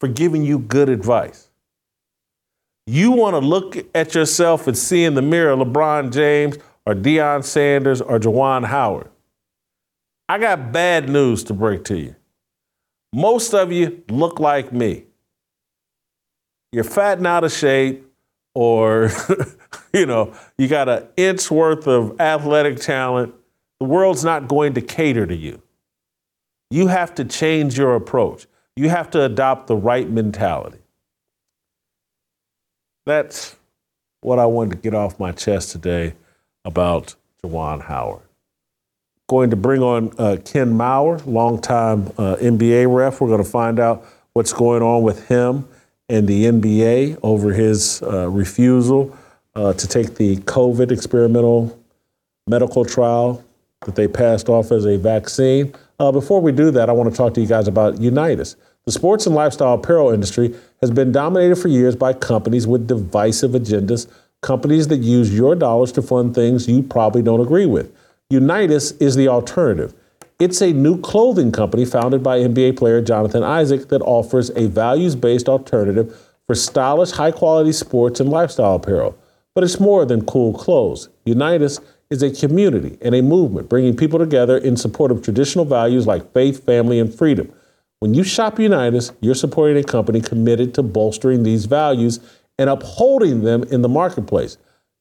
For giving you good advice. You want to look at yourself and see in the mirror LeBron James or Deion Sanders or Juwan Howard. I got bad news to break to you. Most of you look like me. You're fat and out of shape, or [laughs] you know, you got an inch worth of athletic talent. The world's not going to cater to you. You have to change your approach. You have to adopt the right mentality. That's what I wanted to get off my chest today about Juwan Howard. Going to bring on uh, Ken Mauer, longtime uh, NBA ref. We're going to find out what's going on with him and the NBA over his uh, refusal uh, to take the COVID experimental medical trial that they passed off as a vaccine. Uh, before we do that, I want to talk to you guys about Unitus. The sports and lifestyle apparel industry has been dominated for years by companies with divisive agendas, companies that use your dollars to fund things you probably don't agree with. Unitus is the alternative. It's a new clothing company founded by NBA player Jonathan Isaac that offers a values based alternative for stylish, high quality sports and lifestyle apparel. But it's more than cool clothes. Unitus is a community and a movement bringing people together in support of traditional values like faith, family, and freedom. When you shop Unitus, you're supporting a company committed to bolstering these values and upholding them in the marketplace.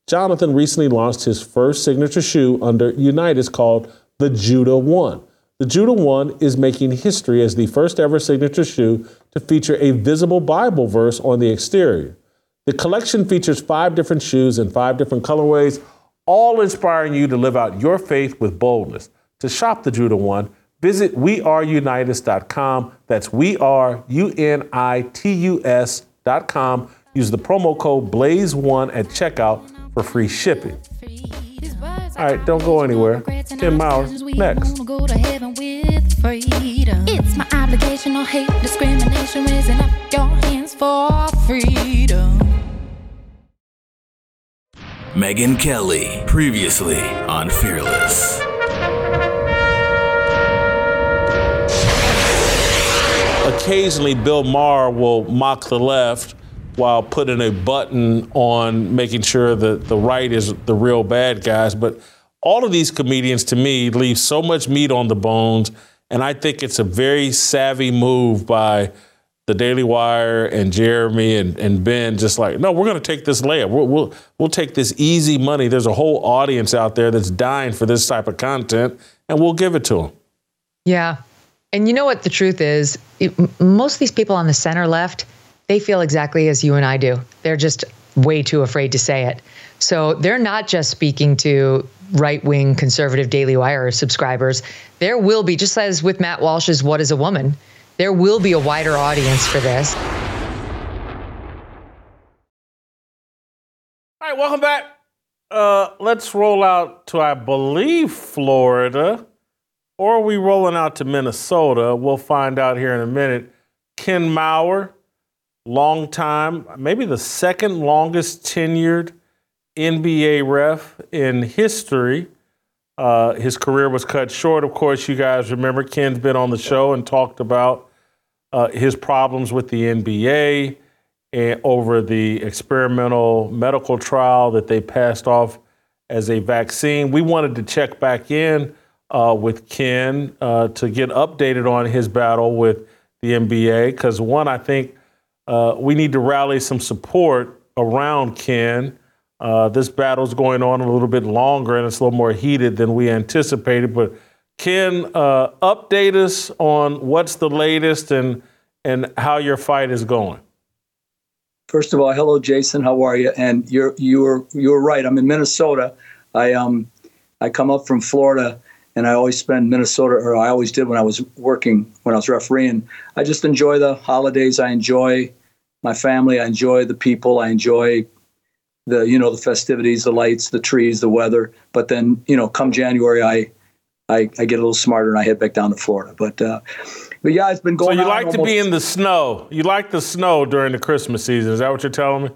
Jonathan recently launched his first signature shoe under Unitus called the Judah One. The Judah One is making history as the first ever signature shoe to feature a visible Bible verse on the exterior. The collection features five different shoes in five different colorways, all inspiring you to live out your faith with boldness. To shop the Judah One, visit weareunitus.com. That's we are U N I T U S.com. Use the promo code BLAZE1 at checkout for free shipping. All right, don't go anywhere. Ken Mauer, next. It's my obligation, no hate, discrimination, raising up your hands for freedom. Megyn Kelly, previously on Fearless. Occasionally, Bill Maher will mock the left while putting a button on making sure that the right is the real bad guys. But all of these comedians, to me, leave so much meat on the bones. And I think it's a very savvy move by the Daily Wire and Jeremy and, and Ben, just like, no, we're going to take this layup. We'll, we'll, we'll take this easy money. There's a whole audience out there that's dying for this type of content, and we'll give it to them. Yeah. And you know what the truth is? It, most of these people on the center left, they feel exactly as you and I do. They're just way too afraid to say it. So they're not just speaking to right wing conservative Daily Wire subscribers. There will be, just as with Matt Walsh's What is a Woman, there will be a wider audience for this. All right, welcome back. Uh, let's roll out to, I believe, Florida, or are we rolling out to Minnesota? We'll find out here in a minute. Ken Mauer, long time, maybe the second longest tenured NBA ref in history. Uh, his career was cut short. Of course, you guys remember Ken's been on the show and talked about uh, his problems with the NBA and over the experimental medical trial that they passed off as a vaccine. We wanted to check back in uh, with Ken uh, to get updated on his battle with the NBA because, one, I think uh, we need to rally some support around Ken. Uh, this is going on a little bit longer and it's a little more heated than we anticipated. But Ken, uh, update us on what's the latest and and how your fight is going. First of all, hello, Jason. How are you? And you're you're you're right. I'm in Minnesota. I um I come up from Florida, and I always spend Minnesota, or I always did when I was working when I was refereeing. I just enjoy the holidays. I enjoy my family. I enjoy the people. I enjoy the you know the festivities, the lights, the trees, the weather. But then you know, come January, I I, I get a little smarter and I head back down to Florida. But uh, but yeah, it's been going. So you like to be in the snow? You like the snow during the Christmas season? Is that what you're telling me?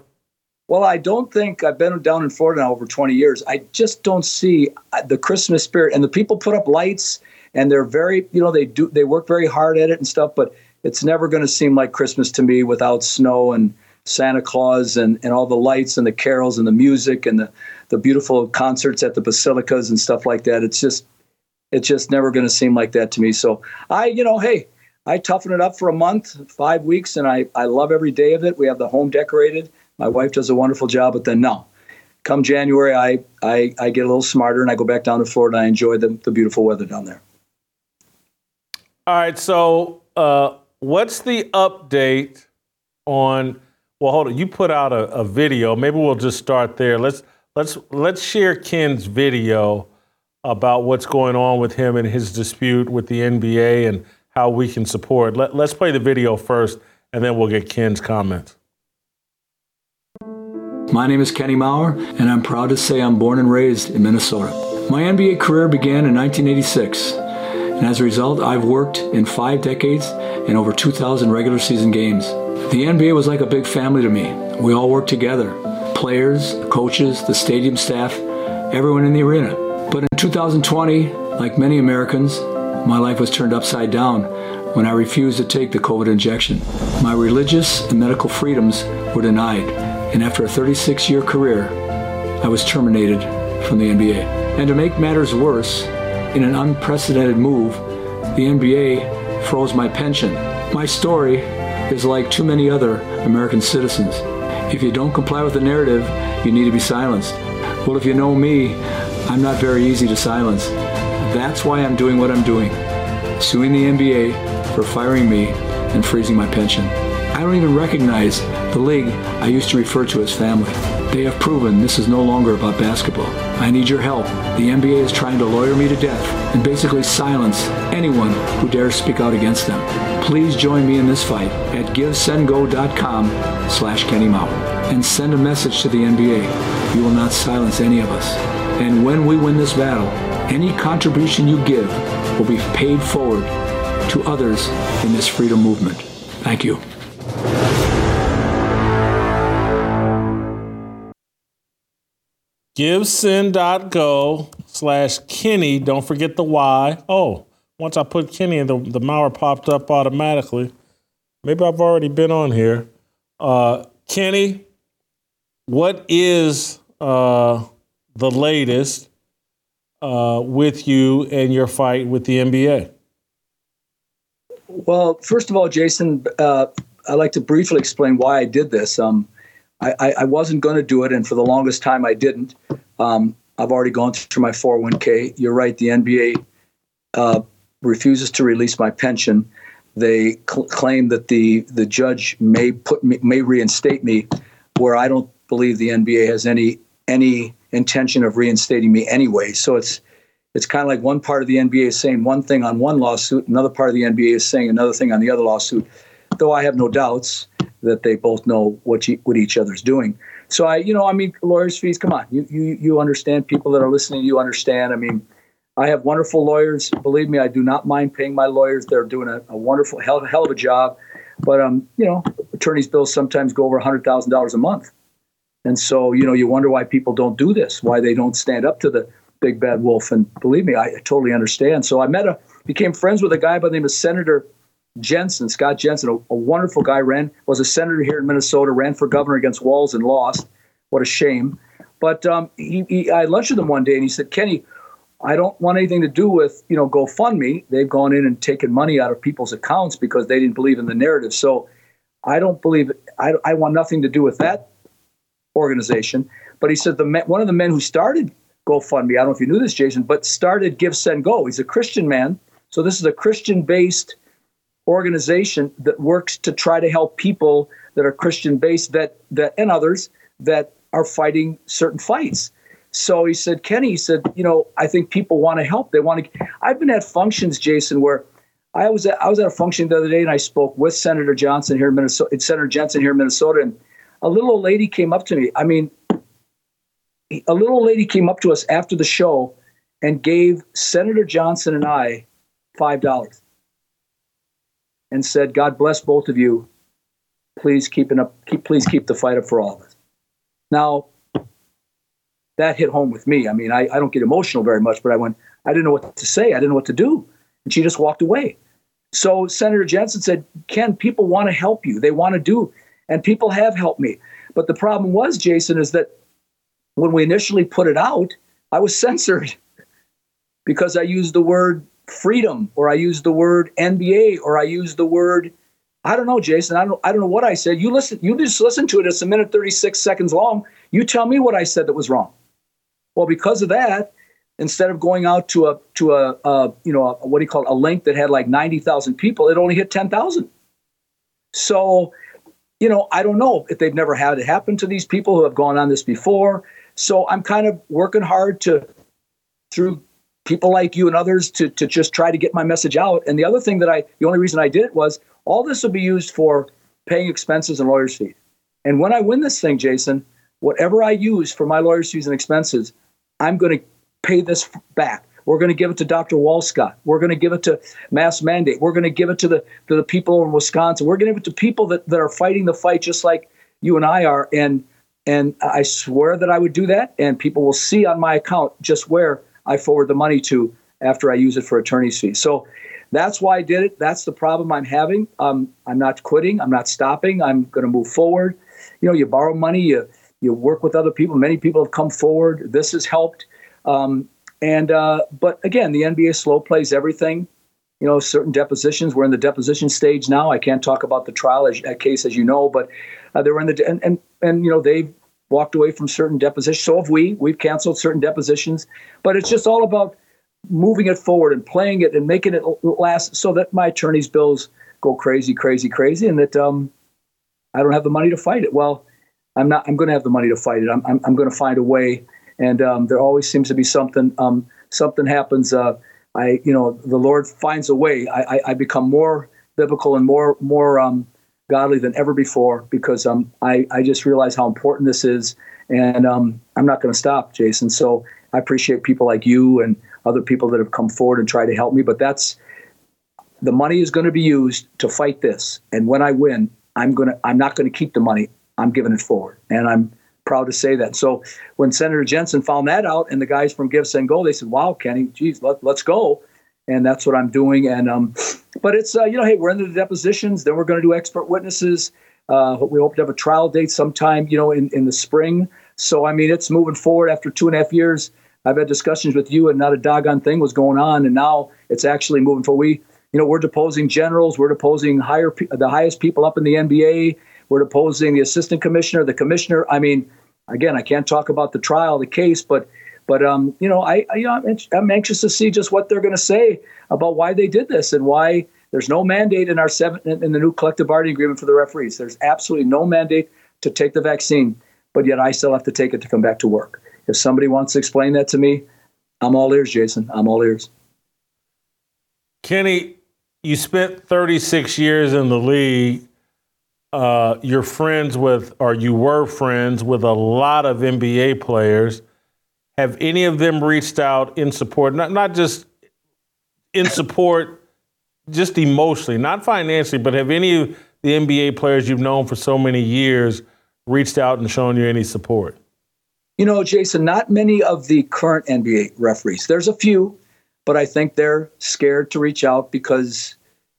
Well, I don't think I've been down in Florida now over 20 years. I just don't see uh, the Christmas spirit. And the people put up lights, and they're very, you know, they do they work very hard at it and stuff. But it's never going to seem like Christmas to me without snow and Santa Claus and, and all the lights and the carols and the music and the the beautiful concerts at the basilicas and stuff like that. It's just it's just never going to seem like that to me. So I, you know, hey, I toughen it up for a month, five weeks, and I, I love every day of it. We have the home decorated. My wife does a wonderful job, but then no. Come January, I, I, I get a little smarter and I go back down to Florida. And I enjoy the, the beautiful weather down there. All right. So, uh, what's the update on? Well, hold on. You put out a, a video. Maybe we'll just start there. Let's let's let's share Ken's video about what's going on with him and his dispute with the NBA and how we can support. Let, let's play the video first, and then we'll get Ken's comments. My name is Kenny Mauer, and I'm proud to say I'm born and raised in Minnesota. My NBA career began in 1986, and as a result, I've worked in five decades and over 2,000 regular season games. The NBA was like a big family to me. We all worked together players, coaches, the stadium staff, everyone in the arena. But in 2020, like many Americans, my life was turned upside down when I refused to take the COVID injection. My religious and medical freedoms were denied, and after a 36 year career, I was terminated from the NBA. And to make matters worse, in an unprecedented move, the NBA froze my pension. My story is like too many other American citizens. If you don't comply with the narrative, you need to be silenced. Well, if you know me, I'm not very easy to silence. That's why I'm doing what I'm doing suing the NBA for firing me and freezing my pension. I don't even recognize the league I used to refer to as family. They have proven this is no longer about basketball. I need your help. The NBA is trying to lawyer me to death and basically silence anyone who dares speak out against them. Please join me in this fight at givesendgo.com slash Kenny and send a message to the NBA. You will not silence any of us. And when we win this battle, any contribution you give will be paid forward to others in this freedom movement. Thank you. givesend.go slash Kenny. Don't forget the Y. Oh, once I put Kenny in, the, the Mauer popped up automatically. Maybe I've already been on here. Uh, Kenny, what is uh, the latest uh, with you and your fight with the NBA? Well, first of all, Jason, uh, I'd like to briefly explain why I did this. Um, I, I, wasn't going to do it, and for the longest time, I didn't. Um, I've already gone through my 401k. You're right, the NBA uh, refuses to release my pension. They cl- claim that the the judge may put me, may reinstate me, where I don't believe the NBA has any any intention of reinstating me anyway. So it's it's kind of like one part of the NBA is saying one thing on one lawsuit, another part of the NBA is saying another thing on the other lawsuit. Though I have no doubts that they both know what you, what each other's doing. So I, you know, I mean, lawyers' fees. Come on, you you you understand. People that are listening, you understand. I mean, I have wonderful lawyers. Believe me, I do not mind paying my lawyers. They're doing a, a wonderful hell, hell of a job. But um, you know, attorneys' bills sometimes go over a hundred thousand dollars a month, and so you know, you wonder why people don't do this, why they don't stand up to the big bad wolf. And believe me, I, I totally understand. So I met a, became friends with a guy by the name of Senator Jensen, Scott Jensen, a, a, wonderful guy, ran was a senator here in Minnesota, ran for governor against Walz and lost. What a shame! But um, he, he, I lunched with him one day, and he said, "Kenny, I don't want anything to do with you know GoFundMe. They've gone in and taken money out of people's accounts because they didn't believe in the narrative. So I don't believe I, I want nothing to do with that organization." But he said the one of the men who started GoFundMe, I don't know if you knew this, Jason, but started Give Send Go. He's a Christian man, so this is a Christian-based organization that works to try to help people that are Christian based that that and others that are fighting certain fights. So he said, Kenny, he said, you know, I think people want to help. They want to. I've been at functions, Jason, where I was at, I was at a function the other day and I spoke with Senator Johnson here in Minnesota, Senator Jensen here in Minnesota, and a little old lady came up to me. I mean, a little lady came up to us after the show and gave Senator Johnson and I five dollars and said, "God bless both of you. Please keep it up. Keep please keep the fight up for all of us." Now, that hit home with me. I mean, I, I don't get emotional very much, but I went. I didn't know what to say. I didn't know what to do, and she just walked away. So Senator Jensen said, "Ken, people want to help you. They want to do, and people have helped me. But the problem was, Jason, is that when we initially put it out, I was [laughs] censored because I used the word freedom or I used the word NBA or I used the word I don't know, Jason. I don't I don't know what I said. You listen you just listen to it. It's a minute 36 seconds long. You tell me what I said that was wrong. Well, because of that, instead of going out to a to a, a you know a, what do you call it, a link that had like 90,000 people, it only hit 10,000. So, you know, I don't know if they've never had it happen to these people who have gone on this before. So I'm kind of working hard to through people like you and others to, to just try to get my message out. And the other thing that I, the only reason I did it was all this will be used for paying expenses and lawyers' fees. And when I win this thing, Jason, whatever I use for my lawyers' fees and expenses, I'm going to pay this back. We're going to give it to Dr. Walscott. We're going to give it to Mass Mandate. We're going to give it to the to the people in Wisconsin. We're going to give it to people that, that are fighting the fight just like you and I are. And and I swear that I would do that. And people will see on my account just where I forward the money to after I use it for attorney's fees. So that's why I did it. That's the problem I'm having. Um, I'm not quitting. I'm not stopping. I'm going to move forward. You know, you borrow money, you you work with other people. Many people have come forward. This has helped. Um, and uh, but again, the NBA slow plays everything. You know, certain depositions. We're in the deposition stage now. I can't talk about the trial as, case, as you know, but uh, they were in the and, and and you know they've walked away from certain depositions. So have we. We've canceled certain depositions. But it's just all about moving it forward and playing it and making it last so that my attorney's bills go crazy, crazy, crazy, and that um, I don't have the money to fight it. Well, I'm not. I'm going to have the money to fight it. I'm. I'm, I'm going to find a way. And um, there always seems to be something. Um, something happens. Uh, I, you know, the Lord finds a way. I, I, I become more biblical and more, more um, godly than ever before because um, I, I just realize how important this is. And um, I'm not going to stop, Jason. So I appreciate people like you and other people that have come forward and tried to help me. But that's the money is going to be used to fight this. And when I win, I'm going to I'm not going to keep the money. I'm giving it forward, and I'm proud to say that. So when Senator Jensen found that out, and the guys from Give Send Go, they said, "Wow, Kenny, geez, let, let's go." And that's what I'm doing. And um, but it's uh, you know, hey, we're in the depositions. Then we're going to do expert witnesses. Uh, we hope to have a trial date sometime, you know, in, in the spring. So I mean, it's moving forward after two and a half years. I've had discussions with you, and not a doggone thing was going on, and now it's actually moving forward. We, you know, we're deposing generals, we're deposing higher, the highest people up in the NBA. We're deposing the assistant commissioner, the commissioner. I mean, again, I can't talk about the trial, the case, but, but um, you know, I, I you know, I'm anxious to see just what they're going to say about why they did this and why there's no mandate in our seven in the new collective bargaining agreement for the referees. There's absolutely no mandate to take the vaccine, but yet I still have to take it to come back to work. If somebody wants to explain that to me, I'm all ears, Jason. I'm all ears. Kenny, you spent 36 years in the league. Uh, you're friends with, or you were friends with a lot of NBA players. Have any of them reached out in support, not, not just in support just emotionally, not financially, but have any of the NBA players you've known for so many years reached out and shown you any support? You know, Jason, not many of the current NBA referees. There's a few, but I think they're scared to reach out because,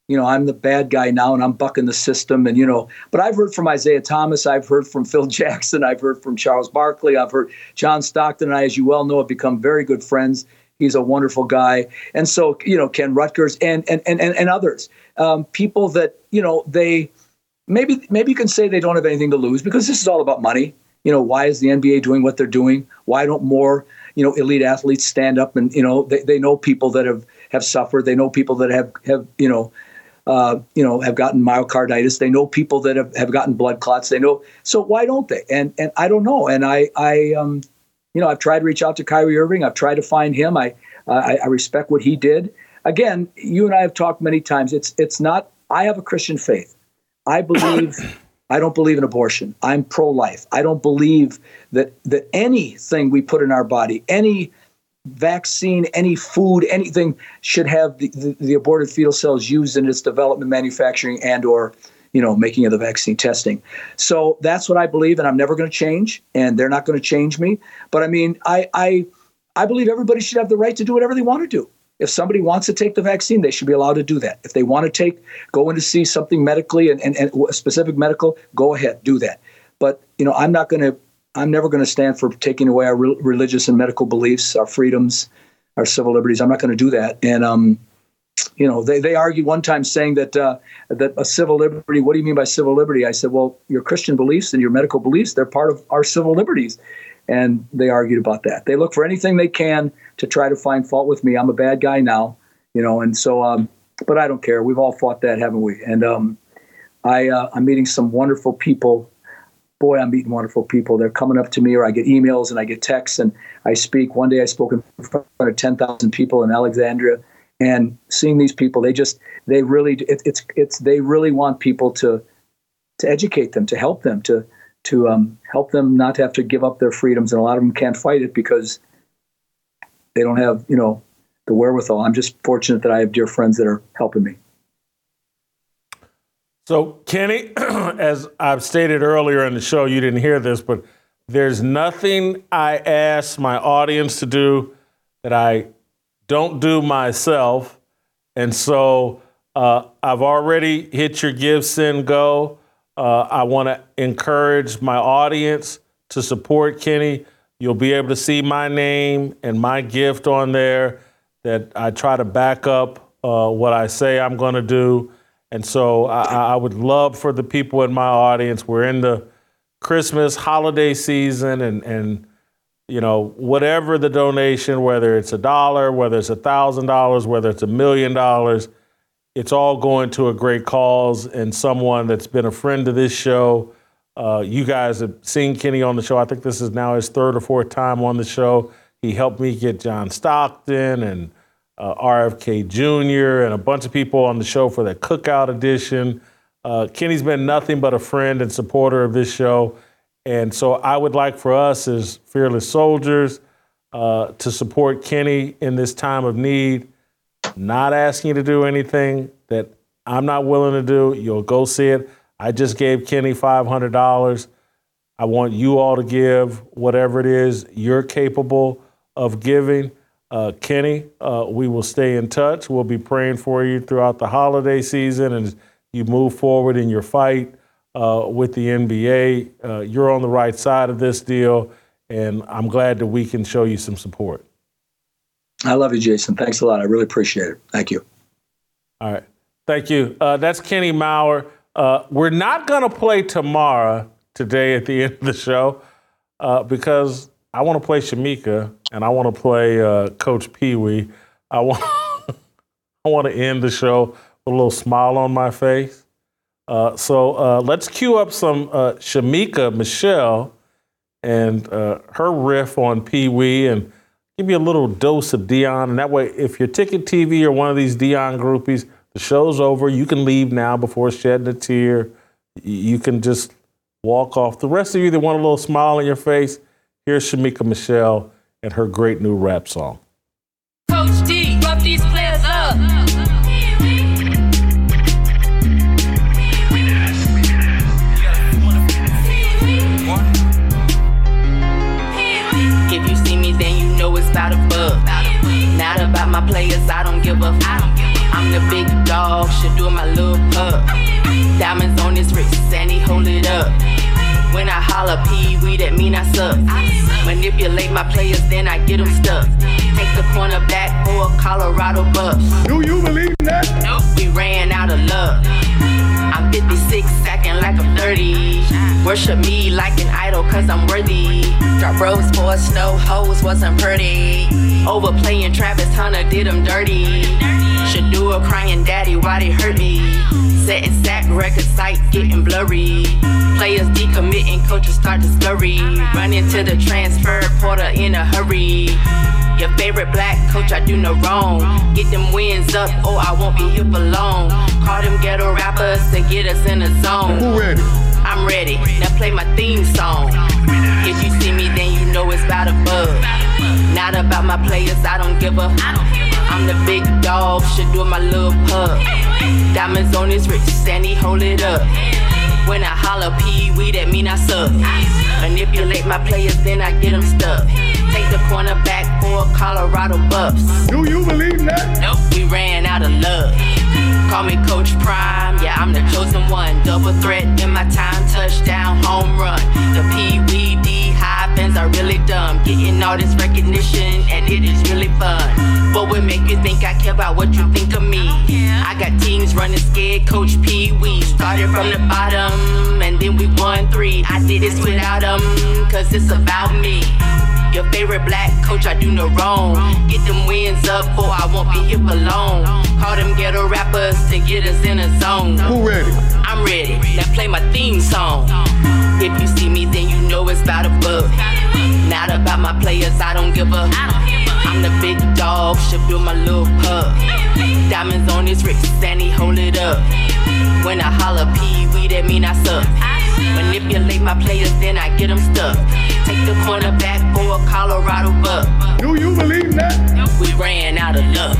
you know, I'm the bad guy now and I'm bucking the system. And, you know, but I've heard from Isiah Thomas. I've heard from [laughs] Phil Jackson. I've heard from Charles Barkley. I've heard John Stockton and I, as you well know, have become very good friends. He's a wonderful guy. And so, you know, Ken Ruettgers and and and, and others. Um, people that, you know, they maybe maybe you can say they don't have anything to lose because this is all about money. You know, why is the NBA doing what they're doing? Why don't more, you know, elite athletes stand up and, you know, they, they know people that have, have suffered. They know people that have, have you know, uh, you know, have gotten myocarditis. They know people that have, have gotten blood clots. They know. So why don't they? And and I don't know. And I I um you know, I've tried to reach out to Kyrie Irving. I've tried to find him. I, I, I respect what he did. again, you and I have talked many times. It's it's not. I have a Christian faith. I believe. [coughs] I don't believe in abortion. I'm pro-life. I don't believe that that anything we put in our body, any vaccine, any food, anything should have the, the, the aborted fetal cells used in its development, manufacturing, and or you know making of the vaccine testing. So that's what I believe, and I'm never going to change, and they're not going to change me. But I mean, I I I believe everybody should have the right to do whatever they want to do. If somebody wants to take the vaccine, they should be allowed to do that. If they want to take, go in to see something medically and, and, and specific medical, go ahead, do that. But you know, I'm not going to, I'm never going to stand for taking away our re- religious and medical beliefs, our freedoms, our civil liberties. I'm not going to do that. And um, you know, they, they argued one time saying that uh, that a civil liberty. What do you mean by civil liberty? I said, well, your Christian beliefs and your medical beliefs, they're part of our civil liberties and they argued about that. They look for anything they can to try to find fault with me. I'm a bad guy now, you know, and so, um, but I don't care. We've all fought that, haven't we? And um, I, uh, I'm meeting some wonderful people. Boy, I'm meeting wonderful people. They're coming up to me, or I get emails and I get texts, and I speak. One day I spoke in front of 10,000 people in Alexandria, and seeing these people, they just, they really, it, it's, it's, they really want people to, to educate them, to help them, to, to um, help them not have to give up their freedoms. And a lot of them can't fight it because they don't have, you know, the wherewithal. I'm just fortunate that I have dear friends that are helping me. So, Kenny, [clears throat] as I've stated earlier in the show, you didn't hear this, but there's nothing I ask my audience to do that I don't do myself. And so uh, I've already hit your give, send, go. Uh, I want to encourage my audience to support Kenny. You'll be able to see my name and my gift on there that I try to back up uh, what I say I'm going to do. And so I, I, would love for the people in my audience, we're in the Christmas holiday season and, and you know, whatever the donation, whether it's a dollar, whether it's a thousand dollars, whether it's a million dollars, it's all going to a great cause and someone that's been a friend of this show. Uh, you guys have seen Kenny on the show. I think this is now his third or fourth time on the show. He helped me get John Stockton and uh, RFK Jr. and a bunch of people on the show for that cookout edition. Uh, Kenny's been nothing but a friend and supporter of this show. And so I would like for us as fearless soldiers uh, to support Kenny in this time of need not asking you to do anything that I'm not willing to do. You'll go see it. I just gave Kenny $500. I want you all to give whatever it is you're capable of giving. Uh, Kenny, uh, we will stay in touch. We'll be praying for you throughout the holiday season and you move forward in your fight uh, with the NBA. Uh, you're on the right side of this deal, and I'm glad that we can show you some support. I love you, Jason. Thanks a lot. I really appreciate it. Thank you. All right. Thank you. Uh, that's Kenny Mauer. Uh, we're not going to play tomorrow today at the [laughs] end of the show uh, because I want to play Shamika and I want to play uh, Coach Pee Wee. I want [laughs] I want to end the show with a little smile on my face. Uh, so uh, let's cue up some Shamika Michelle and her riff on Pee Wee and give you a little dose of Deion. And that way, if you're Ticket TV or one of these Deion groupies, the show's over. You can leave now before shedding a tear. You can just walk off. The rest of you that want a little smile on your face, here's Shamika Michelle and her great new rap song. Coach D, rough these players up. If you see me, then you know it's about a bug. Not about my players, I don't give a. I'm the big dog, should do my little pup. Diamonds on his wrist, and he hold it up. When I holler pee wee, that mean I suck. Manipulate my players, then I get them stuck. Take the corner back for a Colorado Buffs. Do you believe that? Nope, we ran out of luck. I'm 56, acting like I'm 30. Worship me like an idol, cause I'm worthy. Drop rose for snow hoes wasn't pretty. Overplaying Travis Hunter did him dirty. Should do a crying daddy, why they hurt me? Setting sack record sight getting blurry. Players decommitting, coaches start to scurry. Run into the transfer portal in a hurry. Your favorite black coach, I do no wrong. Get them wins up, or I won't be here for long. Call them ghetto rappers to get us in the zone. Who ready? I'm ready. Now play my theme song. If you see me, then you know it's about a bug. Not about my players, I don't give a. I'm the big dog, should do my little pug. Diamonds on his wrist, and he hold it up. When I holler Pee Wee, that mean I suck. Manipulate my players, then I get them stuck. Take the cornerback for Colorado Buffs. Do you believe that? Nope, we ran out of love. Call me Coach Prime, yeah, I'm the chosen one. Double threat in my time, touchdown, home run. The Pee Wee D high fans are really dumb. Getting all this recognition, and it is really fun. What would make you think I care about what you think of me? I got teams running scared, Coach Pee Wee. Started from the bottom, and then we won three. I did this without them, cause it's about me. Your favorite black coach, I do no wrong. Get them wins up, or I won't be here for long. Call them ghetto rappers to get us in a zone. Who ready? I'm ready. Now play my theme song. If you see me, then you know it's about a bug. Not about my players, I don't give a. I'm the big dog, should build my little pub. Diamonds on his wrist, and he hold it up. When I holler Pee Wee, that mean I suck. Manipulate my players, then I get them stuck. Take the cornerback for a Colorado buck. Do you believe that? We ran out of luck.